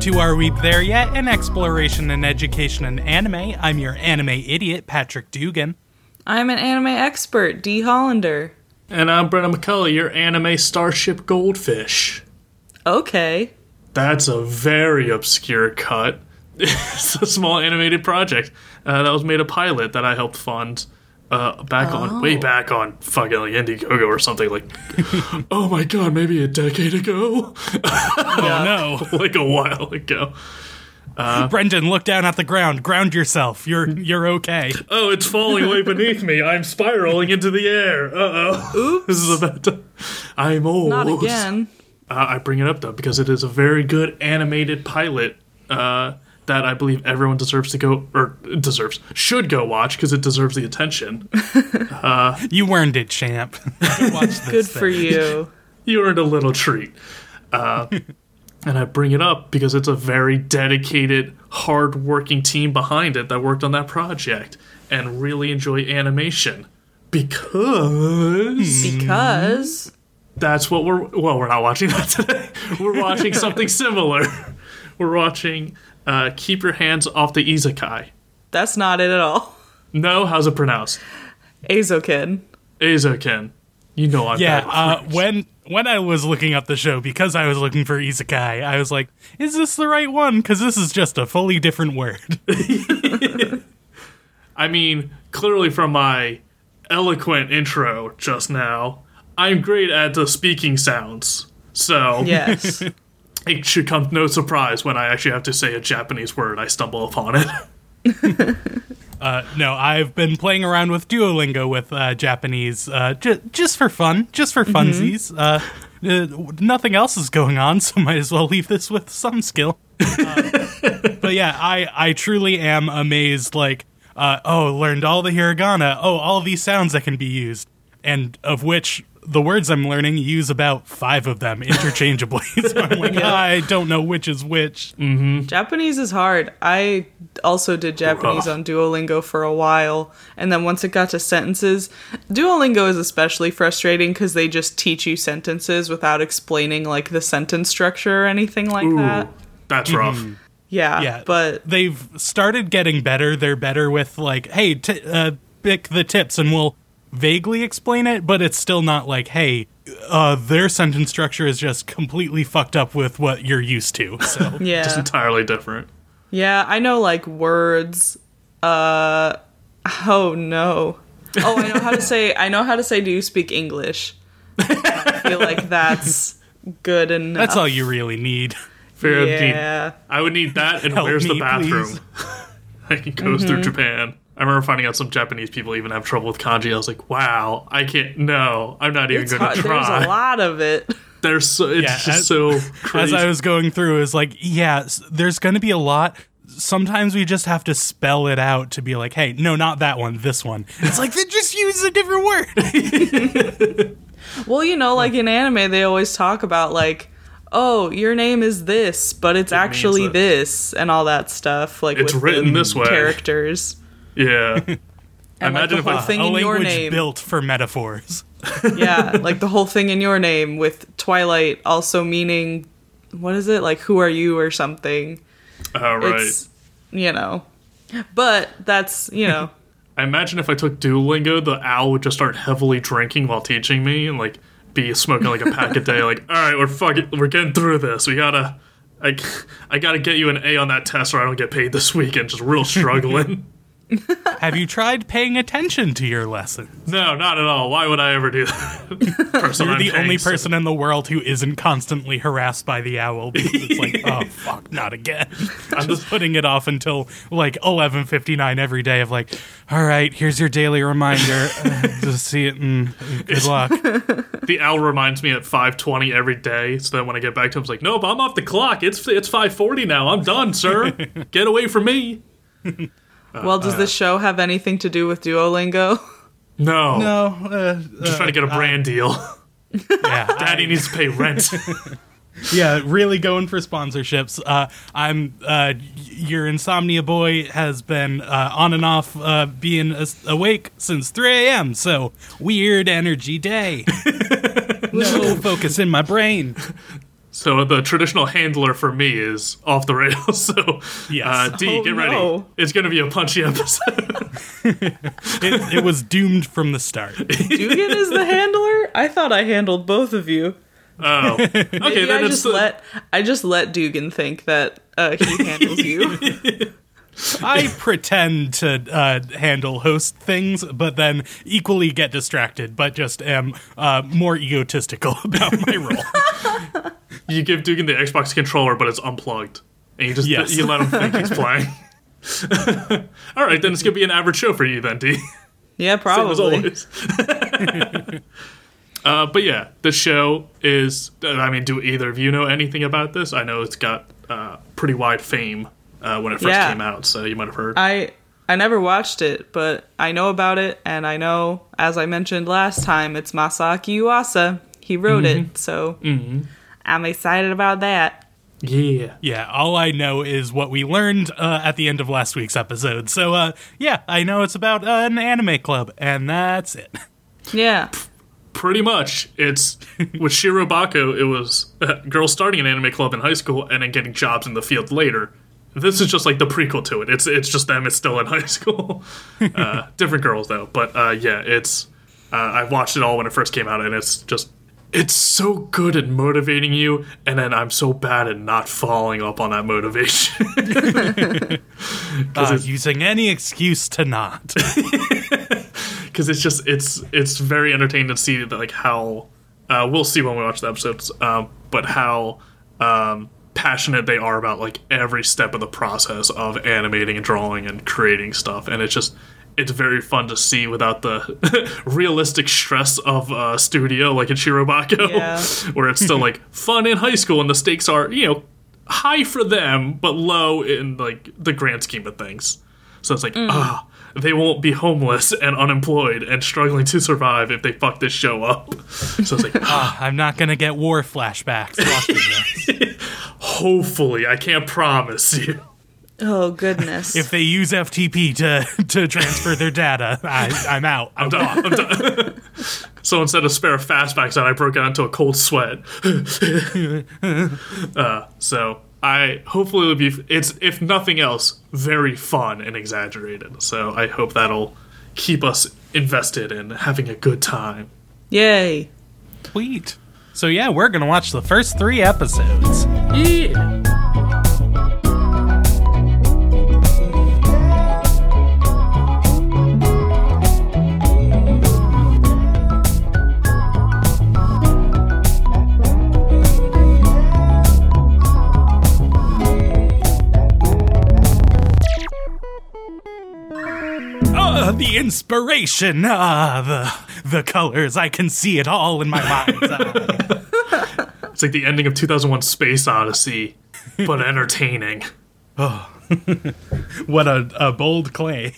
Welcome to Are We There Yet? An exploration and education in anime. I'm your anime idiot, Patrick Dugan. I'm an anime expert, D. Hollander. And I'm Brennan McCullough, your anime starship goldfish. Okay. That's a very obscure cut. it's a small animated project uh, that was made a pilot that I helped fund uh, back on, way back on fucking like Indiegogo or something like, oh my god, maybe a decade ago? Oh no like a while ago. no. Brendan, look down at the ground. Ground yourself. You're you're okay. Oh, it's falling way beneath me. I'm spiraling into the air. Uh oh. Oops. This is about to. I'm old. Not again. Uh, I bring it up though because it is a very good animated pilot uh, that I believe everyone deserves to go or deserves should go watch because it deserves the attention. You earned it, champ. Watch this Good for thing. you. you earned a little treat. Uh, and I bring it up because it's a very dedicated, hard-working team behind it that worked on that project and really enjoy animation because Because that's what we're well we're not watching that today we're watching something similar we're watching uh, keep your hands off the izakai that's not it at all. no how's it pronounced Azokin. azoken you know i'm Yeah, bad with uh, when when I was looking up the show because I was looking for isekai, I was like, "Is this the right one?" Because this is just a fully different word. i mean clearly from my eloquent intro just now i'm great at the speaking sounds so Yes. it should come no surprise when i actually have to say a japanese word i stumble upon it Uh, no, I've been playing around with Duolingo with uh, Japanese, uh, j- just for fun, just for funsies. Uh, uh, nothing else is going on, so might as well leave this with some skill. Uh, but yeah, I I truly am amazed. Like, uh, oh, learned all the hiragana. Oh, all these sounds that can be used, and of which the words I'm learning use about five of them interchangeably. so I'm like, I don't know which is which. Japanese is hard. I also did Japanese Ugh. on Duolingo for a while, and then once it got to sentences, Duolingo is especially frustrating because they just teach you sentences without explaining like the sentence structure or anything like that. that's rough Yeah, Yeah, but they've started getting better. They're better with like, hey, t- uh, pick the tips, and we'll vaguely explain it, but it's still not like, hey, uh, their sentence structure is just completely fucked up with what you're used to. So yeah, just entirely different yeah. I know like words. Uh, oh no. Oh, I know how to say. I know how to say. Do you speak English? I feel like that's good enough. that's all you really need. Fair need- Yeah. I would need that, and Help where's the bathroom? please. I can goes through Japan. I remember finding out some Japanese people even have trouble with kanji. I was like, wow, I can't. No, I'm not even going to try. There's a lot of it. There's so it's Yeah, just as- so As. I was going through, is like, yeah, there's going to be a lot. Sometimes we just have to spell it out to be like, hey, no, not that one, this one. It's like, then just use a different word. Well, you know, like in anime, they always talk about like, oh, your name is this, but it's actually this, and all that stuff. Like It's with written the this way. characters. Yeah. And like Imagine the if whole I- thing a in your name. built for metaphors. yeah, like the whole thing in your name with Twilight also meaning, what is it? Like, who are you or something. All right. It's, you know. But that's, you know. I imagine if I took Duolingo, the owl would just start heavily drinking while teaching me, and like be smoking like a pack a day. Like, all right, we're fucking, we're getting through this. We gotta, I, I gotta get you an A on that test, or I don't get paid this weekend. Just real struggling. Have you tried paying attention to your lesson? no, not at all. Why would I ever do that? Person You're I'm the paying only so- person in the world who isn't constantly harassed by the owl because it's like, oh fuck, not again. I'm just putting it off until like 11:59 every day of like, all right, here's your daily reminder. Uh, just see it and good luck. The owl reminds me at 5:20 every day, so then when I get back to him, it's like, nope, I'm off the clock. It's it's 5:40 now. I'm done, sir. get away from me. Well, does this show have anything to do with Duolingo? No, No, uh, just trying to get a brand deal. yeah, Daddy needs to pay rent. yeah, really going for sponsorships. Uh, I'm uh, your insomnia boy has been uh, on and off uh, being as- awake since 3 a.m. So weird energy day. no focus in my brain. So the traditional handler for me is off the rails. So Yes. uh, D, Oh, get ready. no. It's going to be a punchy episode. It, it was doomed from the start. Dugan is the handler? I thought I handled both of you. oh, okay. Maybe then I it's just the, let I just let Dugan think that uh, he handles you. I pretend to uh, handle host things, but then equally get distracted, but just am uh, more egotistical about my role. you give Dugan the Xbox controller, but it's unplugged, and you just Yes. you let him think he's playing. All right, then it's gonna be an average show for you, then D. yeah, Same as probably. always. uh, but yeah, the show is. I mean, do either of you know anything about this? I know it's got uh, pretty wide fame uh, when it first Yeah. came out, so you might have heard. I I never watched it, but I know about it, and I know, as I mentioned last time, it's Masaaki Yuasa. He wrote Mm-hmm. it, so I'm excited about that. yeah. Yeah, all I know is what we learned uh, at the end of last week's episode. So, uh, yeah, I know it's about uh, an anime club, and that's it. Yeah, Pretty much, it's with Shirobako. It was uh, girls starting an anime club in high school and then getting jobs in the field later. This is just like the prequel to it. It's it's just them. It's still in high school. Uh, different girls though, but uh, yeah, it's. Uh, I watched it all when it first came out, and it's just it's so good at motivating you, and then I'm so bad at not following up on that motivation. Uh, using any excuse to not. because it's just it's it's very entertaining to see that like how uh, we'll see when we watch the episodes, um, but how um, passionate they are about like every step of the process of animating and drawing and creating stuff, and it's just it's very fun to see without the realistic stress of uh, studio like in Shirobako, Yeah. where it's still like fun in high school and the stakes are you know high for them but low in like the grand scheme of things. So it's like ah. they won't be homeless and unemployed and struggling to survive if they fuck this show up. So it's like, ah, I'm not going to get war flashbacks watching this. Hopefully, I can't promise you. Oh goodness. if they use FTP to, to transfer their data, I, I'm out. I'm, done. I'm done. so instead of spare fastbacks, I broke out into a cold sweat. uh, so I hopefully it'll be it's if nothing else very fun and exaggerated. So I hope that'll keep us invested in having a good time. Yay. Sweet. So, yeah, we're going to watch the first three episodes. Yeah. The inspiration. Ah, the, the colors. I can see it all in my mind's eye. It's like the ending of 2001 Space Odyssey, but entertaining. What a, a bold claim.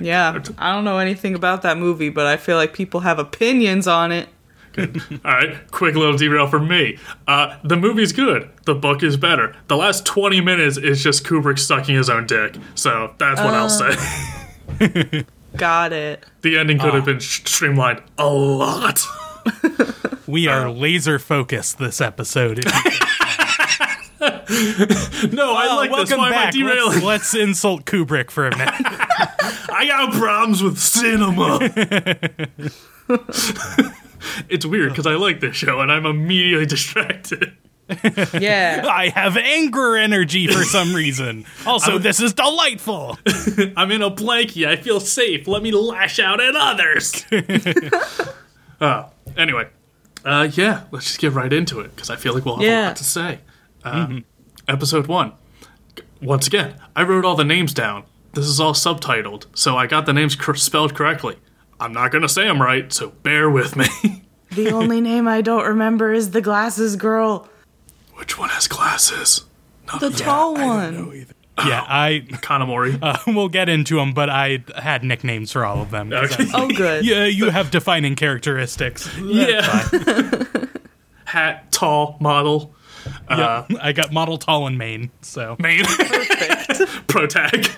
Yeah. I don't know anything about that movie, but I feel like people have opinions on it. All right, quick little derail for me. Uh, the movie's good. The book is better. The last 20 minutes is just Kubrick sucking his own dick. So that's what I'll say. Got it. The ending could have ah. been streamlined a lot. We are laser focused this episode. No, I like this. welcome Why back. am I derailing? Let's, let's insult Kubrick for a minute. I got problems with cinema. it's weird because I like this show and I'm immediately distracted. Yeah. I have anger energy for some reason. Also, this is delightful. I'm in a blankie. I feel safe. Let me lash out at others. uh, anyway, uh, yeah, let's just get right into it because I feel like we'll have a lot to say. Uh, Episode one. Once again, I wrote all the names down. This is all subtitled, so I got the names cor- spelled correctly. I'm not gonna say them right, so bear with me. the only name I don't remember is the glasses girl. Which one has glasses? The tall one. Yeah, I Kanamori. uh, we'll get into them, but I had nicknames for all of them. 'cause okay. Oh, good. Yeah, you have defining characteristics. Yeah. Hat, tall, model, Yeah, I got model tall and main. So main. Pro tag.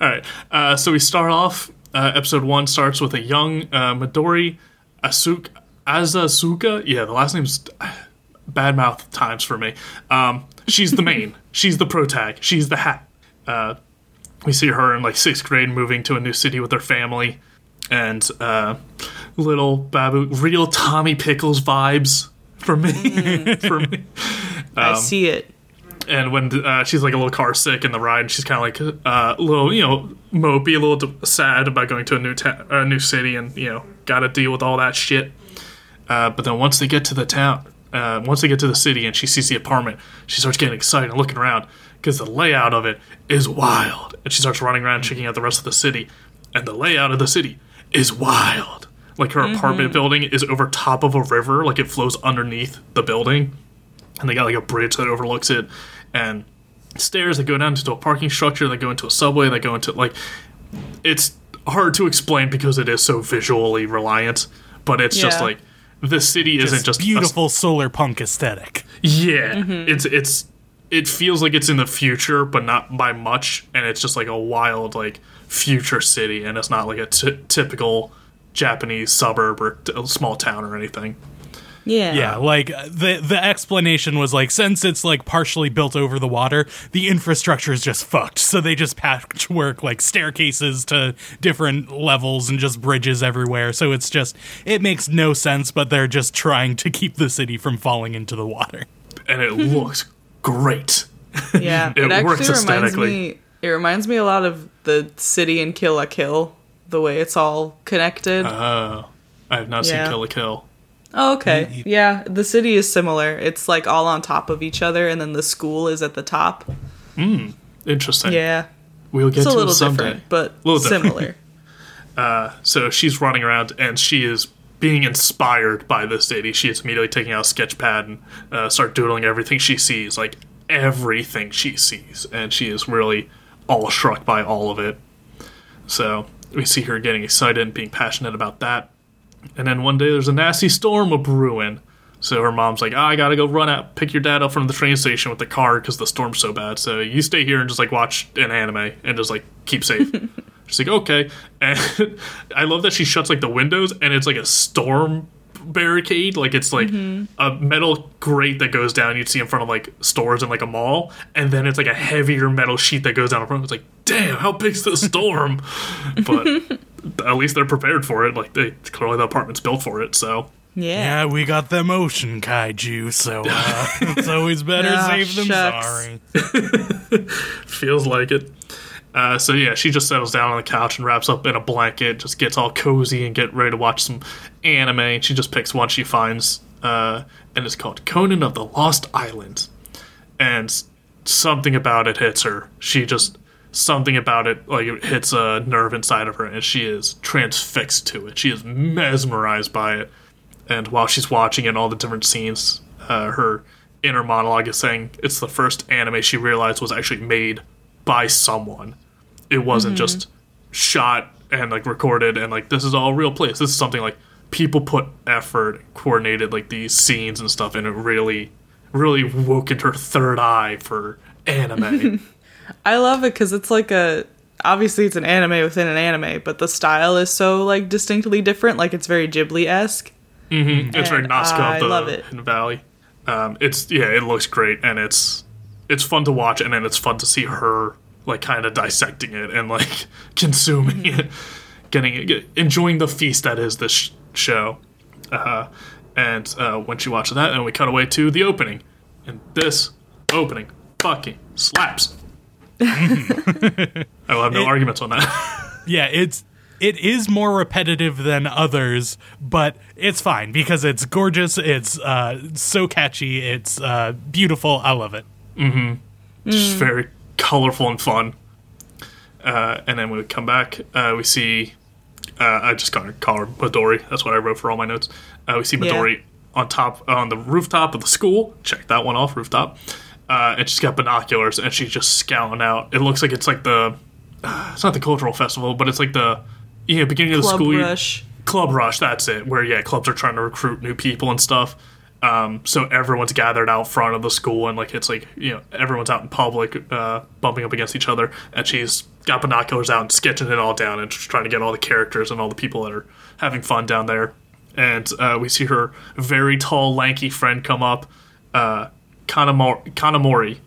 All right. Uh, so we start off. Uh, episode one starts with a young uh, Midori Asuka. Azazuka. Yeah, the last name's bad mouth times for me. Um, she's the main. she's the pro tag. She's the hat. Uh, we see her in like sixth grade moving to a new city with her family, and uh, little Babu, real Tommy Pickles vibes for me. for me. I see it. And when uh, she's like a little car sick in the ride, she's kind of like uh, a little, you know, mopey, a little d- sad about going to a new ta- a new city, and you know, got to deal with all that shit. Uh, but then once they get to the town, uh, once they get to the city, and she sees the apartment, she starts getting excited and looking around because the layout of it is wild. And she starts running around, checking out the rest of the city, and the layout of the city is wild. Like her apartment building is over top of a river, like it flows underneath the building and they got like a bridge that overlooks it and stairs that go down into a parking structure that go into a subway that go into like it's hard to explain because it is so visually reliant but it's just like the city isn't Just just a- beautiful solar punk aesthetic. yeah mm-hmm. it's it's it feels like it's in the future but not by much and it's just like a wild like future city and it's not like a t- typical japanese suburb or t- small town or anything Yeah. Yeah, like uh, the the explanation was like since it's like partially built over the water, the infrastructure is just fucked. So they just patchwork like staircases to different levels and just bridges everywhere. So it's just it makes no sense, but they're just trying to keep the city from falling into the water. and it looks great Yeah. It It, works actually reminds aesthetically. me it reminds me a lot of the city in Kill la Kill, the way it's all connected. Oh, I have not Yeah. seen Kill la Kill. Oh, okay. Yeah, the city is similar. It's like all on top of each other and then the school is at the top. Interesting. Yeah. we'll get It's a to little it someday. different, but Little different. similar. So she's running around and she is being inspired by this city. She is immediately taking out a sketch pad and uh, start doodling everything she sees, like everything she sees, and she is really all struck by all of it. So we see her getting excited and being passionate about that. And then one day there's a nasty storm a brewing. So her mom's like, oh, I gotta go run out, pick your dad up from the train station with the car because the storm's so bad. So you stay here and just like watch an anime and just like keep safe. She's like, okay. And I love that she shuts like the windows and it's like a storm barricade. Like it's like a metal grate that goes down you'd see in front of like stores in like a mall. And then it's like a heavier metal sheet that goes down in front. It's like, damn, how big's the storm? but at least they're prepared for it. Like they clearly the apartment's built for it. So Yeah. Yeah, we got them ocean kaiju, so uh, it's always better Ah, safe than shucks. sorry. feels like it. Uh, so yeah, she just settles down on the couch and wraps up in a blanket, just gets all cozy and get ready to watch some anime. And she just picks one she finds, uh, and it's called Conan of the Lost Island. And something about it hits her. She just something about it like it hits a nerve inside of her, and she is transfixed to it. She is mesmerized by it. And while she's watching it, all the different scenes, uh, her inner monologue is saying it's the first anime she realized was actually made by someone. It wasn't just shot and like recorded and like this is all real place. This is something like people put effort, coordinated like these scenes and stuff, and it really, really woke into her third eye for anime. I love it because it's like a obviously it's an anime within an anime, but the style is so like distinctly different. Like it's very Ghibli esque. It's very Nausicaä I of the love it. Valley. Um, it's yeah, it looks great, and it's it's fun to watch, and then it's fun to see her like kind of dissecting it and like consuming it, getting it, enjoying the feast that is this sh- show. Uh, and uh, when she watches that, and we cut away to the opening, and this opening fucking slaps. I will have no It- arguments on that. Yeah, it's it is more repetitive than others, but it's fine because it's gorgeous. It's uh, so catchy. It's uh, beautiful. I love it. mm-hmm just very colorful and fun. Uh, and then when we come back, uh, we see. Uh, I just got to call her Midori. That's what I wrote for all my notes. Uh, we see Yeah. On top on the rooftop of the school. Check that one off, rooftop. Uh, and she's got binoculars and she's just scouting out. It looks like it's like the. Uh, it's not the cultural festival, but it's like the yeah beginning of the school year. Rush. Club Rush, that's it. Where yeah, clubs are trying to recruit new people and stuff. Um, so everyone's gathered out front of the school, and like it's like you know everyone's out in public, uh, bumping up against each other, and she's got binoculars out and sketching it all down and just trying to get all the characters and all the people that are having fun down there. And uh, we see her very tall, lanky friend come up, uh, Kanamori, Kanamori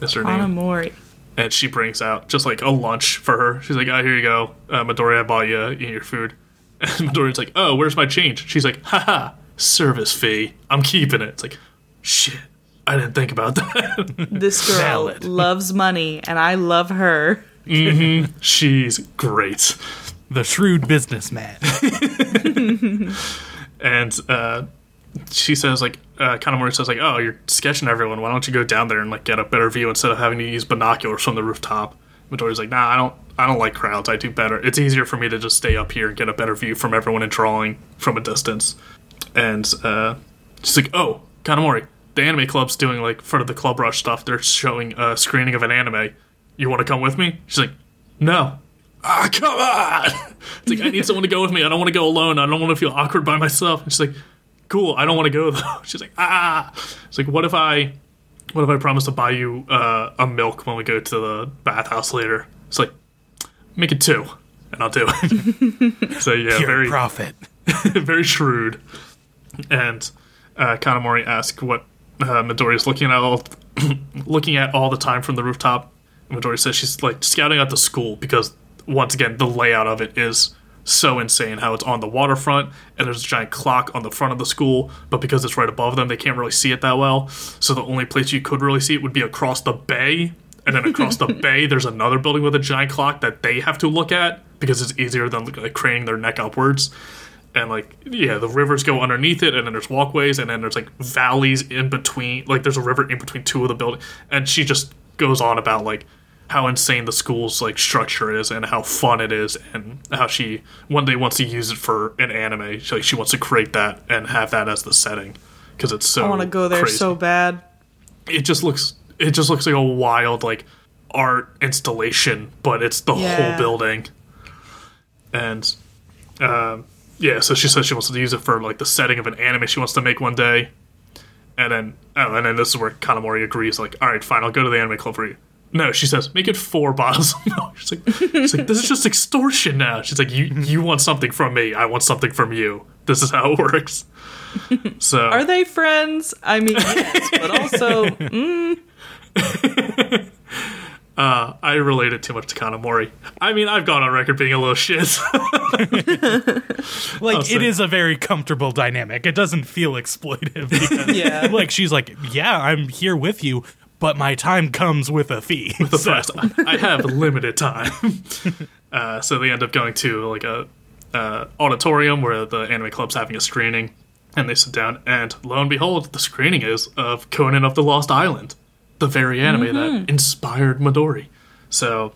is her name. And she brings out just like a lunch for her. She's like, "Oh, here you go, uh, Midori. I bought you, you your food." And Midori's like, "Oh, where's my change?" She's like, "Haha, service fee. I'm keeping it." It's like, shit. I didn't think about that. This girl Valid. loves money, and I love her. Mm-hmm. She's great, The shrewd businessman. and uh, she says like, uh, Kanamori says like, "Oh, you're sketching everyone. Why don't you go down there and like get a better view instead of having to use binoculars from the rooftop?" Midori's like, "Nah, I don't. I don't like crowds. I do better. It's easier for me to just stay up here and get a better view from everyone and drawing from a distance." And uh, she's like, "Oh, Kanamori, the anime club's doing like front of the club rush stuff. They're showing a screening of an anime. You want to come with me?" She's like, "No." Ah, come on! It's like I need someone to go with me. I don't want to go alone. I don't want to feel awkward by myself. And she's like, "Cool, I don't want to go though." She's like, "Ah." It's like, "What if I, what if I promise to buy you uh, a milk when we go to the bathhouse later?" It's like, "Make it two, and I'll do it." so yeah, Pure very profit. very shrewd. And uh, Kanamori asks what uh, Midori is looking at all, looking at all the time from the rooftop. Midori says she's like scouting out the school because once again the layout of it is so insane. How it's on the waterfront and there's a giant clock on the front of the school, but because it's right above them, they can't really see it that well. So the only place you could really see it would be across the bay. And then across the bay, there's another building with a giant clock that they have to look at because it's easier than like craning their neck upwards and like yeah the rivers go underneath it and then there's walkways and then there's like valleys in between like there's a river in between two of the buildings and she just goes on about like how insane the school's like structure is and how fun it is and how she one day wants to use it for an anime she, like, she wants to create that and have that as the setting because it's so I want to go there crazy. so bad. it just looks it just looks like a wild like art installation but it's the Yeah. whole building and um, yeah so she says she wants to use it for like the setting of an anime she wants to make one day. And then oh, and then this is where Kanamori agrees like all right fine I'll go to the anime club for you. No she says make it four bottles of milk. She's like she's like this is just extortion now. She's like you you want something from me I want something from you. This is how it works. So Are they friends? I mean, yes, but also, mm. I related too much to Kanamori. I mean, I've gone on record being a little shit. Like it is a very comfortable dynamic. It doesn't feel exploitive because yeah. like she's like, "Yeah, I'm here with you, but my time comes with a fee." the So- first, I have limited time. uh, so they end up going to like a uh, auditorium where the anime club's having a screening, and they sit down, and lo and behold, the screening is of Conan of the Lost Island, the very anime that inspired Midori. So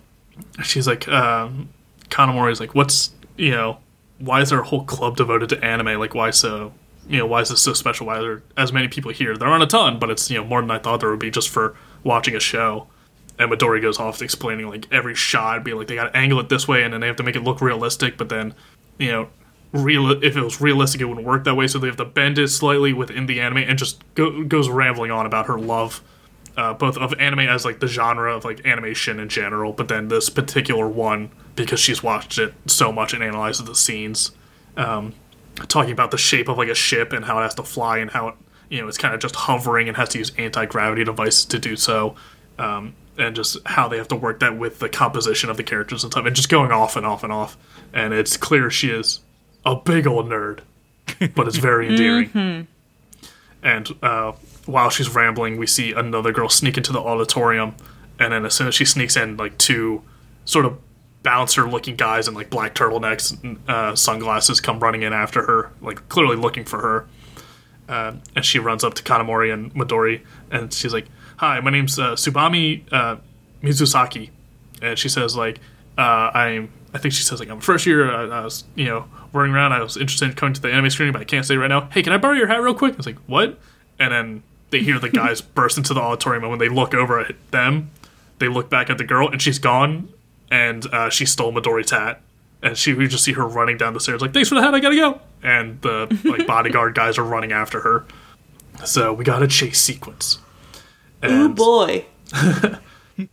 she's like, um, Kanamori's like, what's you know, why is there a whole club devoted to anime? Like, why so? You know, why is this so special? Why are there as many people here? There aren't a ton, but it's you know more than I thought there would be just for watching a show. And Midori goes off explaining like every shot, be like they got to angle it this way, and then they have to make it look realistic. But then, you know, real if it was realistic, it wouldn't work that way. So they have to bend it slightly within the anime, and just go, goes rambling on about her love, uh, both of anime as like the genre of like animation in general, but then this particular one because she's watched it so much and analyzes the scenes, um, talking about the shape of like a ship and how it has to fly and how it you know it's kind of just hovering and has to use anti gravity devices to do so. Um, and just how they have to work that with the composition of the characters and stuff, and just going off and off and off. And it's clear she is a big old nerd, but it's very endearing. And uh, while she's rambling, we see another girl sneak into the auditorium, and then as soon as she sneaks in, like two sort of bouncer-looking guys in like black turtlenecks, and uh, sunglasses, come running in after her, like clearly looking for her. Uh, and she runs up to Kanamori and Midori, and she's like, "Hi, my name's uh, Subami uh, Mizusaki," and she says like, uh, "I'm." I think she says like, "I'm a first year. I, I was, you know, running around. I was interested in coming to the anime screening, but I can't stay right now. Hey, can I borrow your hat real quick?" I was like, "What?" And then they hear the guys burst into the auditorium, and when they look over at them, they look back at the girl, and she's gone, and uh, she stole Midori's hat. And she, we just see her running down the stairs, like, "Thanks for the hat, I gotta go." And the like bodyguard guys are running after her. So we got a chase sequence. oh And, boy. and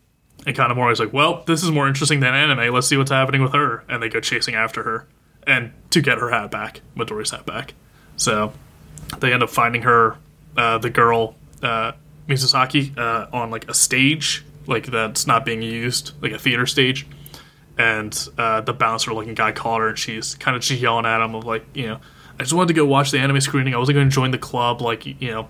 Kanamori's like, well, this is more interesting than anime. Let's see what's happening with her. And they go chasing after her. And to get her hat back, Midori's hat back. So they end up finding her, uh, the girl, uh, uh, on like a stage, like that's not being used, like a theater stage. And uh, the bouncer looking guy called her, and she's kind of just yelling at him of like, you know, I just wanted to go watch the anime screening. I wasn't going to join the club. Like, you know,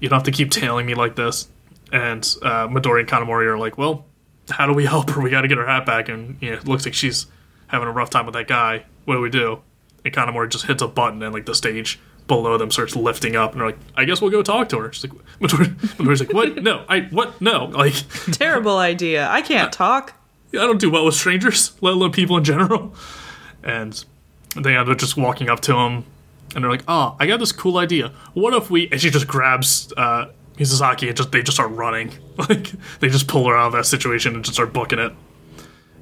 you don't have to keep tailing me like this. And uh, Midori and Kanamori are like, well, how do we help her? We got to get her hat back. And you know, it looks like she's having a rough time with that guy. What do we do? And Kanamori just hits a button, and like the stage below them starts lifting up, and they're like, I guess we'll go talk to her. She's like, Midori, Midori's like, what? No, I what? No, like, Terrible idea. I can't talk. I don't do well with strangers, let alone people in general. And they end up just walking up to him, and they're like, "Oh, I got this cool idea. What if we?" And she just grabs uh, Mizusaki and just they just start running. Like they just pull her out of that situation and just start booking it.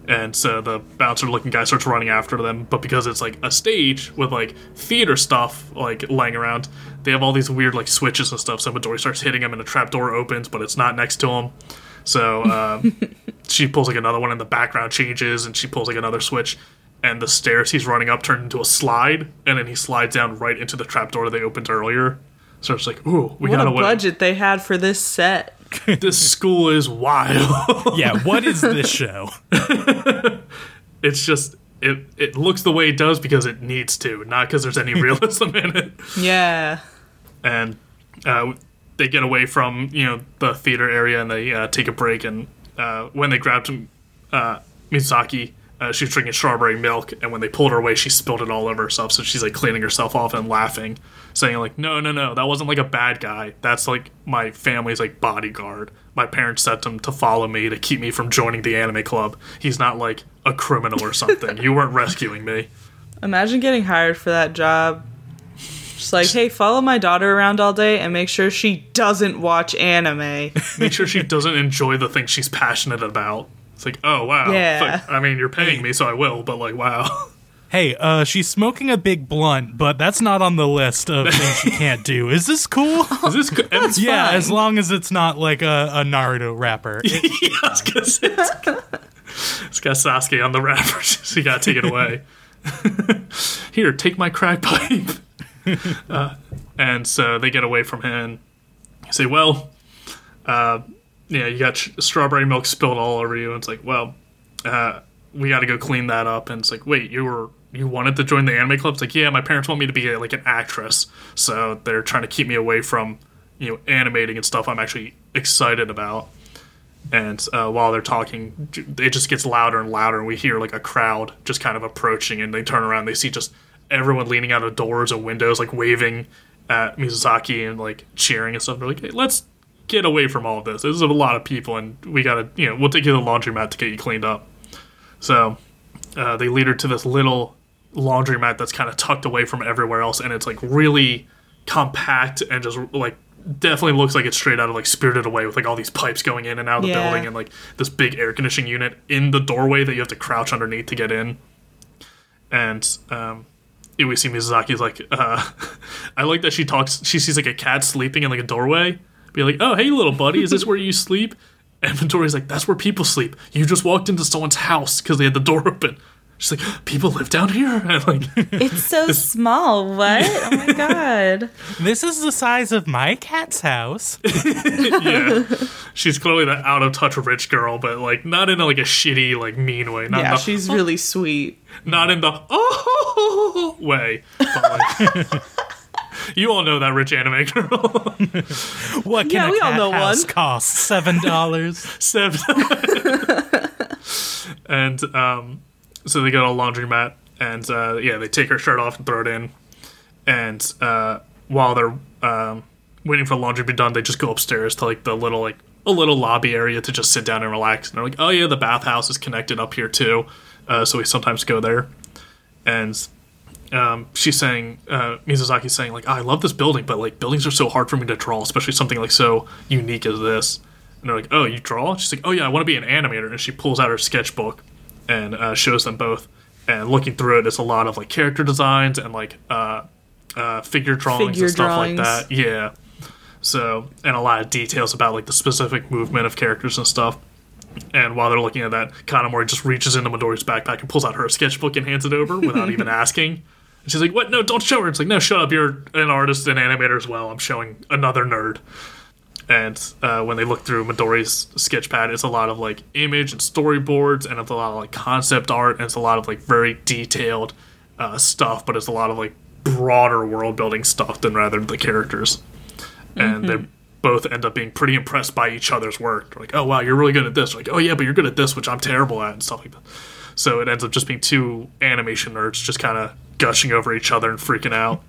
And so the bouncer-looking guy starts running after them, but because it's like a stage with like theater stuff like laying around, they have all these weird like switches and stuff. So Midori starts hitting him, and a trap door opens, but it's not next to him. So um, she pulls like another one, and the background changes, and she pulls like another switch, and the stairs he's running up turn into a slide, and then he slides down right into the trapdoor that they opened earlier. So it's like, ooh, we What got a away. budget they had for this set. This school is wild. Yeah, what is this show? it's just it it looks the way it does because it needs to, not because there's any realism in it. Yeah. and uh, they get away from you know the theater area and they uh, take a break and uh, when they grabbed uh, Mizaki uh, she was drinking strawberry milk and when they pulled her away she spilled it all over herself so she's like cleaning herself off and laughing saying like no no no that wasn't like a bad guy that's like my family's like bodyguard my parents sent him to follow me to keep me from joining the anime club he's not like a criminal or something you weren't rescuing me Imagine getting hired for that job. Just like, hey, follow my daughter around all day and make sure she doesn't watch anime. make sure she doesn't enjoy the thing she's passionate about. It's like, oh wow, Yeah. Fuck, I mean, you're paying me, so I will. But like, wow, Hey, uh, she's smoking a big blunt, but that's not on the list of things she can't do. Is this cool? is this? Good? And, yeah, fine. as long as it's not like a, a Naruto rapper. yeah, I was gonna say, it's got, it's got Sasuke on the wrapper, so you gotta take it away. Here, take my crack pipe. uh, and so they get away from him. You say, well, uh, yeah, you got sh- strawberry milk spilled all over you. And it's like, well, uh, we got to go clean that up. And it's like, wait, you were you wanted to join the anime club? It's like, yeah, my parents want me to be like an actress, so they're trying to keep me away from you know animating and stuff. I'm actually excited about. And uh, while they're talking, it just gets louder and louder, and we hear like a crowd just kind of approaching. And they turn around, they see just everyone leaning out of doors and windows, like waving at Mizusaki and like cheering and stuff. They're like, hey, let's get away from all of this. This is a lot of people, and we gotta, you know, we'll take you to the laundromat to get you cleaned up. So uh, they lead her to this little laundromat that's kind of tucked away from everywhere else, and it's like really compact and just like definitely looks like it's straight out of like Spirited Away with like all these pipes going in and out of the Yeah. building and like this big air conditioning unit in the doorway that you have to crouch underneath to get in. And um, we see Mizusaki's like, uh, I like that she talks. She sees like a cat sleeping in like a doorway. Be like, oh hey little buddy, is this where you sleep? And Midori's like, that's where people sleep. You just walked into someone's house because they had the door open. She's like, people live down here. And like, It's so small. What? Oh my god. this is the size of my cat's house. yeah, she's clearly the out of touch rich girl, but like not in a, like a shitty like mean way. Not in Yeah, the, she's really sweet. not in the oh way. But, like, you all know that rich anime girl. What can Yeah, a we all cat know house one. cost? Seven dollars. Seven. and um, so they go to a laundromat, and uh, yeah, they take her shirt off and throw it in. And uh, while they're um, waiting for the laundry to be done, they just go upstairs to like the little like a little lobby area to just sit down and relax. And they're like, "Oh yeah, the bathhouse is connected up here too," uh, so we sometimes go there. And um, she's saying, uh, Mizusaki's saying, like, I love this building, but like buildings are so hard for me to draw, especially something like so unique as this. And they're like, Oh, you draw? She's like, Oh yeah, I want to be an animator. And she pulls out her sketchbook and uh, shows them both. And looking through it, it's a lot of like character designs and like uh, uh, figure drawings Figure and stuff drawings. like that. Yeah. So, and a lot of details about like the specific movement of characters and stuff. And while they're looking at that, Kanamori just reaches into Midori's backpack and pulls out her sketchbook and hands it over without even asking. And she's like, "What? No, don't show her." It's like, "No, shut up. You're an artist and animator as well. I'm showing another nerd." And uh, when they look through Midori's sketch pad, it's a lot of like image and storyboards, and it's a lot of like concept art, and it's a lot of like very detailed uh, stuff, but it's a lot of like broader world building stuff than rather the characters. And they both end up being pretty impressed by each other's work. They're like, oh wow, you're really good at this. Like, oh yeah, but you're good at this, which I'm terrible at, and stuff like that. So it ends up just being two animation nerds just kind of gushing over each other and freaking out.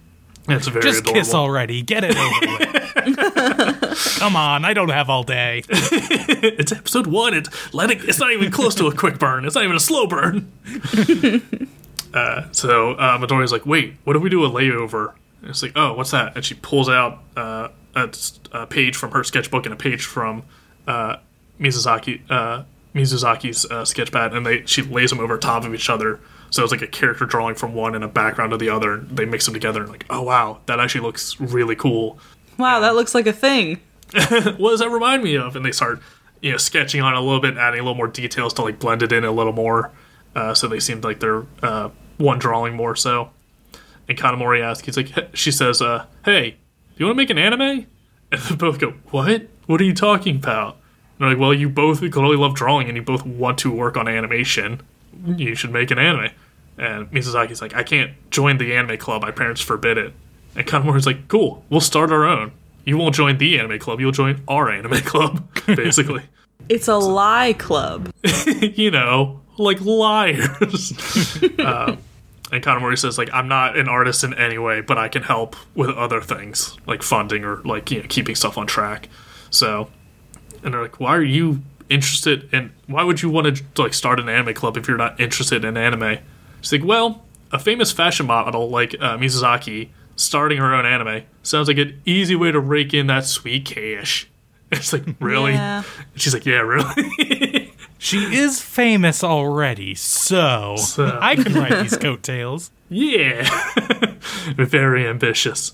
It's very Just adorable. kiss already. Get it over with. Come on, I don't have all day. it's episode one. It's let it, It's not even close to a quick burn. It's not even a slow burn. uh, so uh, Midori's like, "Wait, what if we do a layover?" And it's like, "Oh, what's that?" And she pulls out uh, a, a page from her sketchbook and a page from uh, Mizusaki uh, Mizusaki's uh, sketchpad, and they she lays them over top of each other. So it's like a character drawing from one and a background of the other. They mix them together, and like, oh wow, that actually looks really cool. Wow, that looks like a thing. what does that remind me of? And they start, you know, sketching on a little bit, adding a little more details to like blend it in a little more. Uh, so they seemed like they're uh, one drawing more so. And Kanamori asks, he's like, "Hey," she says, uh, "Hey, do you want to make an anime?" And they both go, "What? What are you talking about?" And they're like, "Well, you both clearly love drawing, and you both want to work on animation. You should make an anime." And Mizusaki's like, "I can't join the anime club. My parents forbid it." And Kanamori's like, "Cool, we'll start our own. You won't join the anime club. You'll join our anime club, basically." It's a lie club. you know, like liars. um, and Kanamori says, like, I'm not an artist in any way, but I can help with other things, like funding or like you know keeping stuff on track. So, and they're like, why are you interested in? Why would you want to like start an anime club if you're not interested in anime? She's like, well, a famous fashion model like uh, Mizusaki starting her own anime sounds like an easy way to rake in that sweet cash. It's like, really? Yeah. She's like, yeah, really. She is famous already, so, So. I can write these coattails. Yeah. Very ambitious.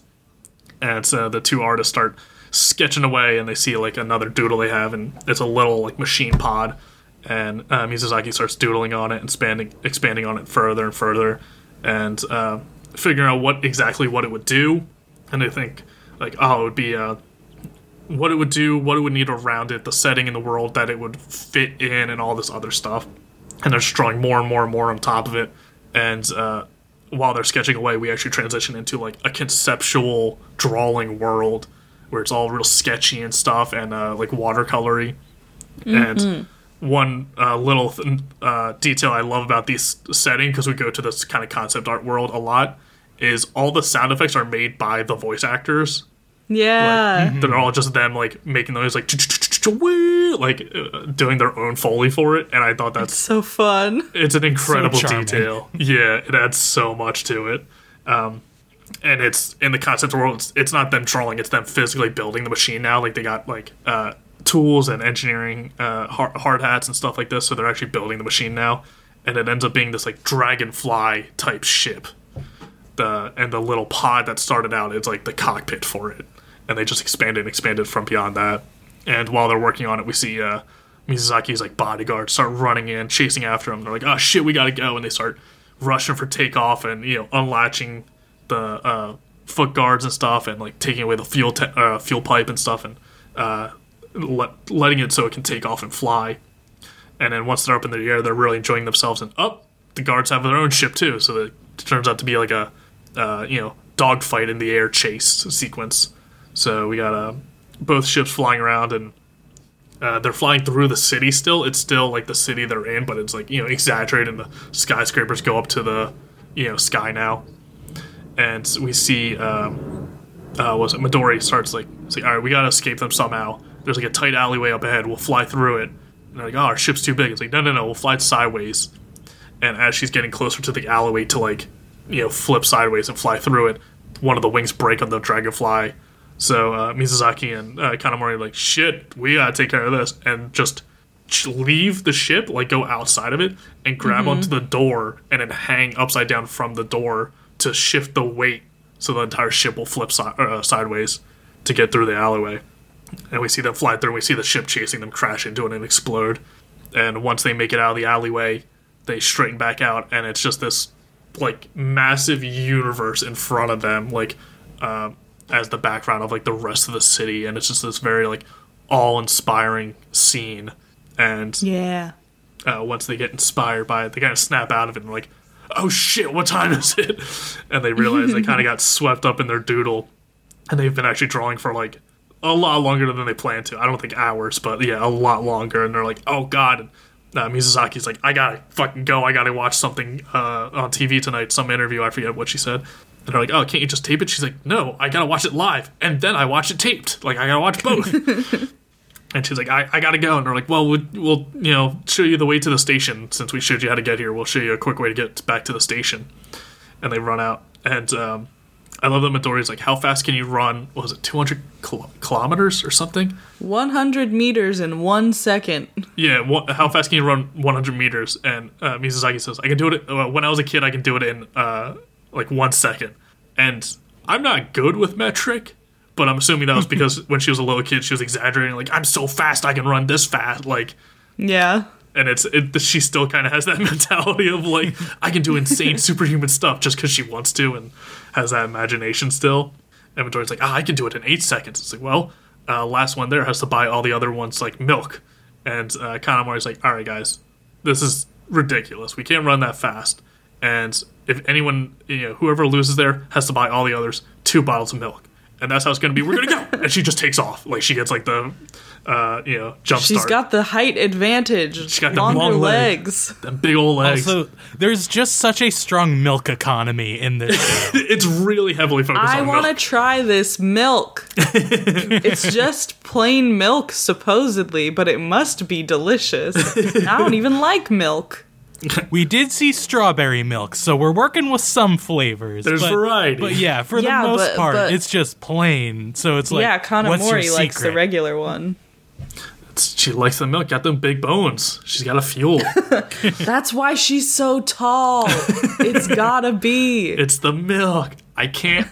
And so the two artists start sketching away and they see like another doodle they have and it's a little like machine pod. And uh, Mizusaki starts doodling on it and expanding expanding on it further and further and uh, figuring out what exactly what it would do. And they think like oh it would be uh, what it would do what it would need around it the setting in the world that it would fit in and all this other stuff. And they're just drawing more and more and more on top of it. And uh, while they're sketching away we actually transition into like a conceptual drawing world where it's all real sketchy and stuff and uh, like watercolory and one uh, little th- uh, detail i love about this setting because we go to this kind of concept art world a lot is all the sound effects are made by the voice actors Yeah. they're all just them like making those like like uh, doing their own foley for it and i thought that's So fun. it's an incredible charming. detail. Yeah, it adds so much to it. Um, and it's in the concept world. It's, it's not them drawing; it's them physically building the machine now. Like they got like uh, tools and engineering uh, hard, hard hats and stuff like this. So they're actually building the machine now, and it ends up being this like dragonfly type ship. The and the little pod that started out it's like the cockpit for it, and they just expanded and expanded from beyond that. And while they're working on it, we see uh, like bodyguards start running in, chasing after him. They're like, "Oh shit, we gotta go!" And they start rushing for takeoff and you know unlatching the uh, foot guards and stuff, and like taking away the fuel te- uh, fuel pipe and stuff, and uh, let- letting it so it can take off and fly. And then once they're up in the air, they're really enjoying themselves. And up, the guards have their own ship too, so it turns out to be like a uh, you know dogfight in the air chase sequence. So we got uh, both ships flying around and uh, they're flying through the city still. It's still like the city they're in, but it's like you know exaggerated. And the skyscrapers go up to the you know sky now, and we see um, uh, was it Midori starts like it's like all right, we gotta escape them somehow. There's like a tight alleyway up ahead. We'll fly through it. And they're like, oh, our ship's too big. It's like no, no, no. We'll fly sideways. And as she's getting closer to the alleyway to like you know flip sideways and fly through it, one of the wings break on the dragonfly. So uh, Mizusaki and uh, Kanamori are like, shit, we gotta take care of this, and just leave the ship, like go outside of it, and grab onto the door, and then hang upside down from the door to shift the weight, so the entire ship will flip si- uh, sideways to get through the alleyway. And we see them fly through, and we see the ship chasing them crash into it and explode. And once they make it out of the alleyway, they straighten back out, and it's just this like massive universe in front of them, like. Uh, as the background of like the rest of the city, and it's just this very like awe-inspiring scene. And Yeah. uh, once they get inspired by it, they kind of snap out of it and like, oh shit, what time is it? And they realize they kind of got swept up in their doodle, and they've been actually drawing for like a lot longer than they planned to. I don't think hours, but yeah, a lot longer. And they're like, oh god. And, uh, Mizusaki's like, I gotta fucking go. I gotta watch something uh, on TV tonight, some interview. I forget what she said. And they're like, oh, can't you just tape it? She's like, no, I gotta watch it live, and then I watch it taped. Like, I gotta watch both. And she's like, I, I gotta go. And they're like, well, we'll, we'll, you know, show you the way to the station. Since we showed you how to get here, we'll show you a quick way to get back to the station. And they run out. And um, I love that Midori's like, how fast can you run? What was it, 200 kil- kilometers or something? 100 meters in one second. Yeah, wha- how fast can you run 100 meters? And uh, Mizusaki says, I can do it. Uh, when I was a kid, I can do it in uh, like one second. And I'm not good with metric, but I'm assuming that was because when she was a little kid, she was exaggerating, like, I'm so fast, I can run this fast. Like, Yeah. and it's it, she still kind of has that mentality of like I can do insane superhuman stuff just because she wants to and has that imagination still. And Midori's like, ah, I can do it in eight seconds. It's like, well, uh, last one there has to buy all the other ones like milk. And uh, Kanamori's like, all right, guys, this is ridiculous. We can't run that fast. And if anyone, you know, whoever loses there has to buy all the others two bottles of milk. And that's how it's going to be. We're going to go. and she just takes off. Like she gets like the, uh, you know, jump She's start. got the height advantage. She's got the longer long legs. legs. them big old legs. Also, there's just such a strong milk economy in this it's really heavily focused on it. I want to try this milk. it's just plain milk, supposedly, but it must be delicious. I don't even like milk. We did see strawberry milk, so we're working with some flavors. There's but, variety. But yeah, for Yeah, the most but- part, but- it's just plain. So it's like, yeah, what's your Kanamori likes the regular one. It's- she likes the milk. Got them big bones. She's got a fuel. That's why she's so tall. it's gotta be. it's the milk. I can't.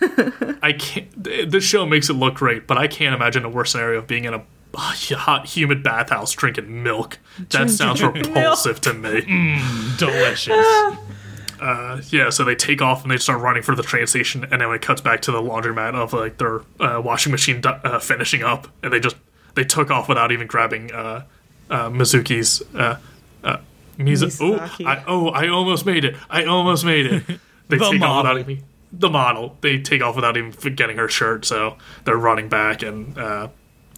I can't. th- This show makes it look great, but I can't imagine a worse scenario of being in a hot, humid bathhouse drinking milk. That sounds repulsive to me. Delicious. Yeah, so they take off and they start running for the train station, and then it cuts back to the laundromat of like their uh, washing machine uh, finishing up, and they just they took off without even grabbing uh, uh, Mizuki's. Uh, uh, Mizu- oh, I, oh, I almost made it! I almost made it! They The take model. off without even the model. They take off without even getting her shirt, so they're running back, and uh,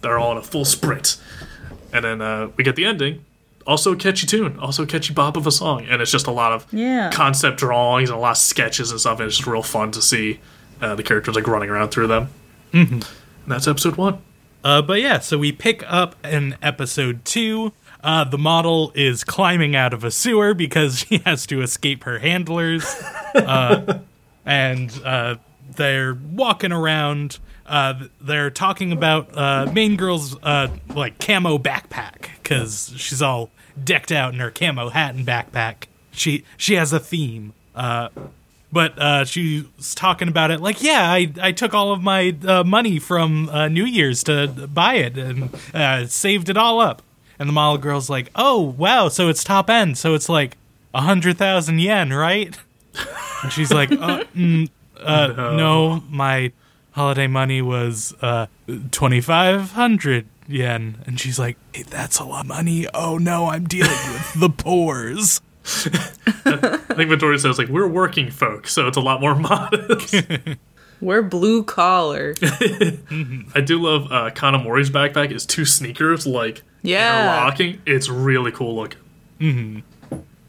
they're all in a full sprint. And then uh, we get the ending. Also a catchy tune, also a catchy bop of a song, and it's just a lot of Yeah. concept drawings and a lot of sketches and stuff. And it's just real fun to see uh, the characters like running around through them. Mm-hmm. And that's episode one. Uh, but yeah, so we pick up in episode two. Uh, the model is climbing out of a sewer because she has to escape her handlers. uh, and uh, they're walking around. Uh, they're talking about uh, main girl's uh, like camo backpack because she's all decked out in her camo hat and backpack. She she has a theme. Uh, but uh, she was talking about it like, yeah, I, I took all of my uh, money from uh, New Year's to buy it and uh, saved it all up. And the model girl's like, oh, wow, so it's top end. So it's like a 100,000 yen, right? And she's like, uh, mm, uh, no. my holiday money was uh, 2,500 yen. And she's like, hey, that's a lot of money. Oh, no, I'm dealing with the pores. I think Victoria says like we're working folk, so it's a lot more modest. We're blue collar. I do love uh, Kanamori's backpack. Is two sneakers like Yeah. interlocking. It's really cool looking.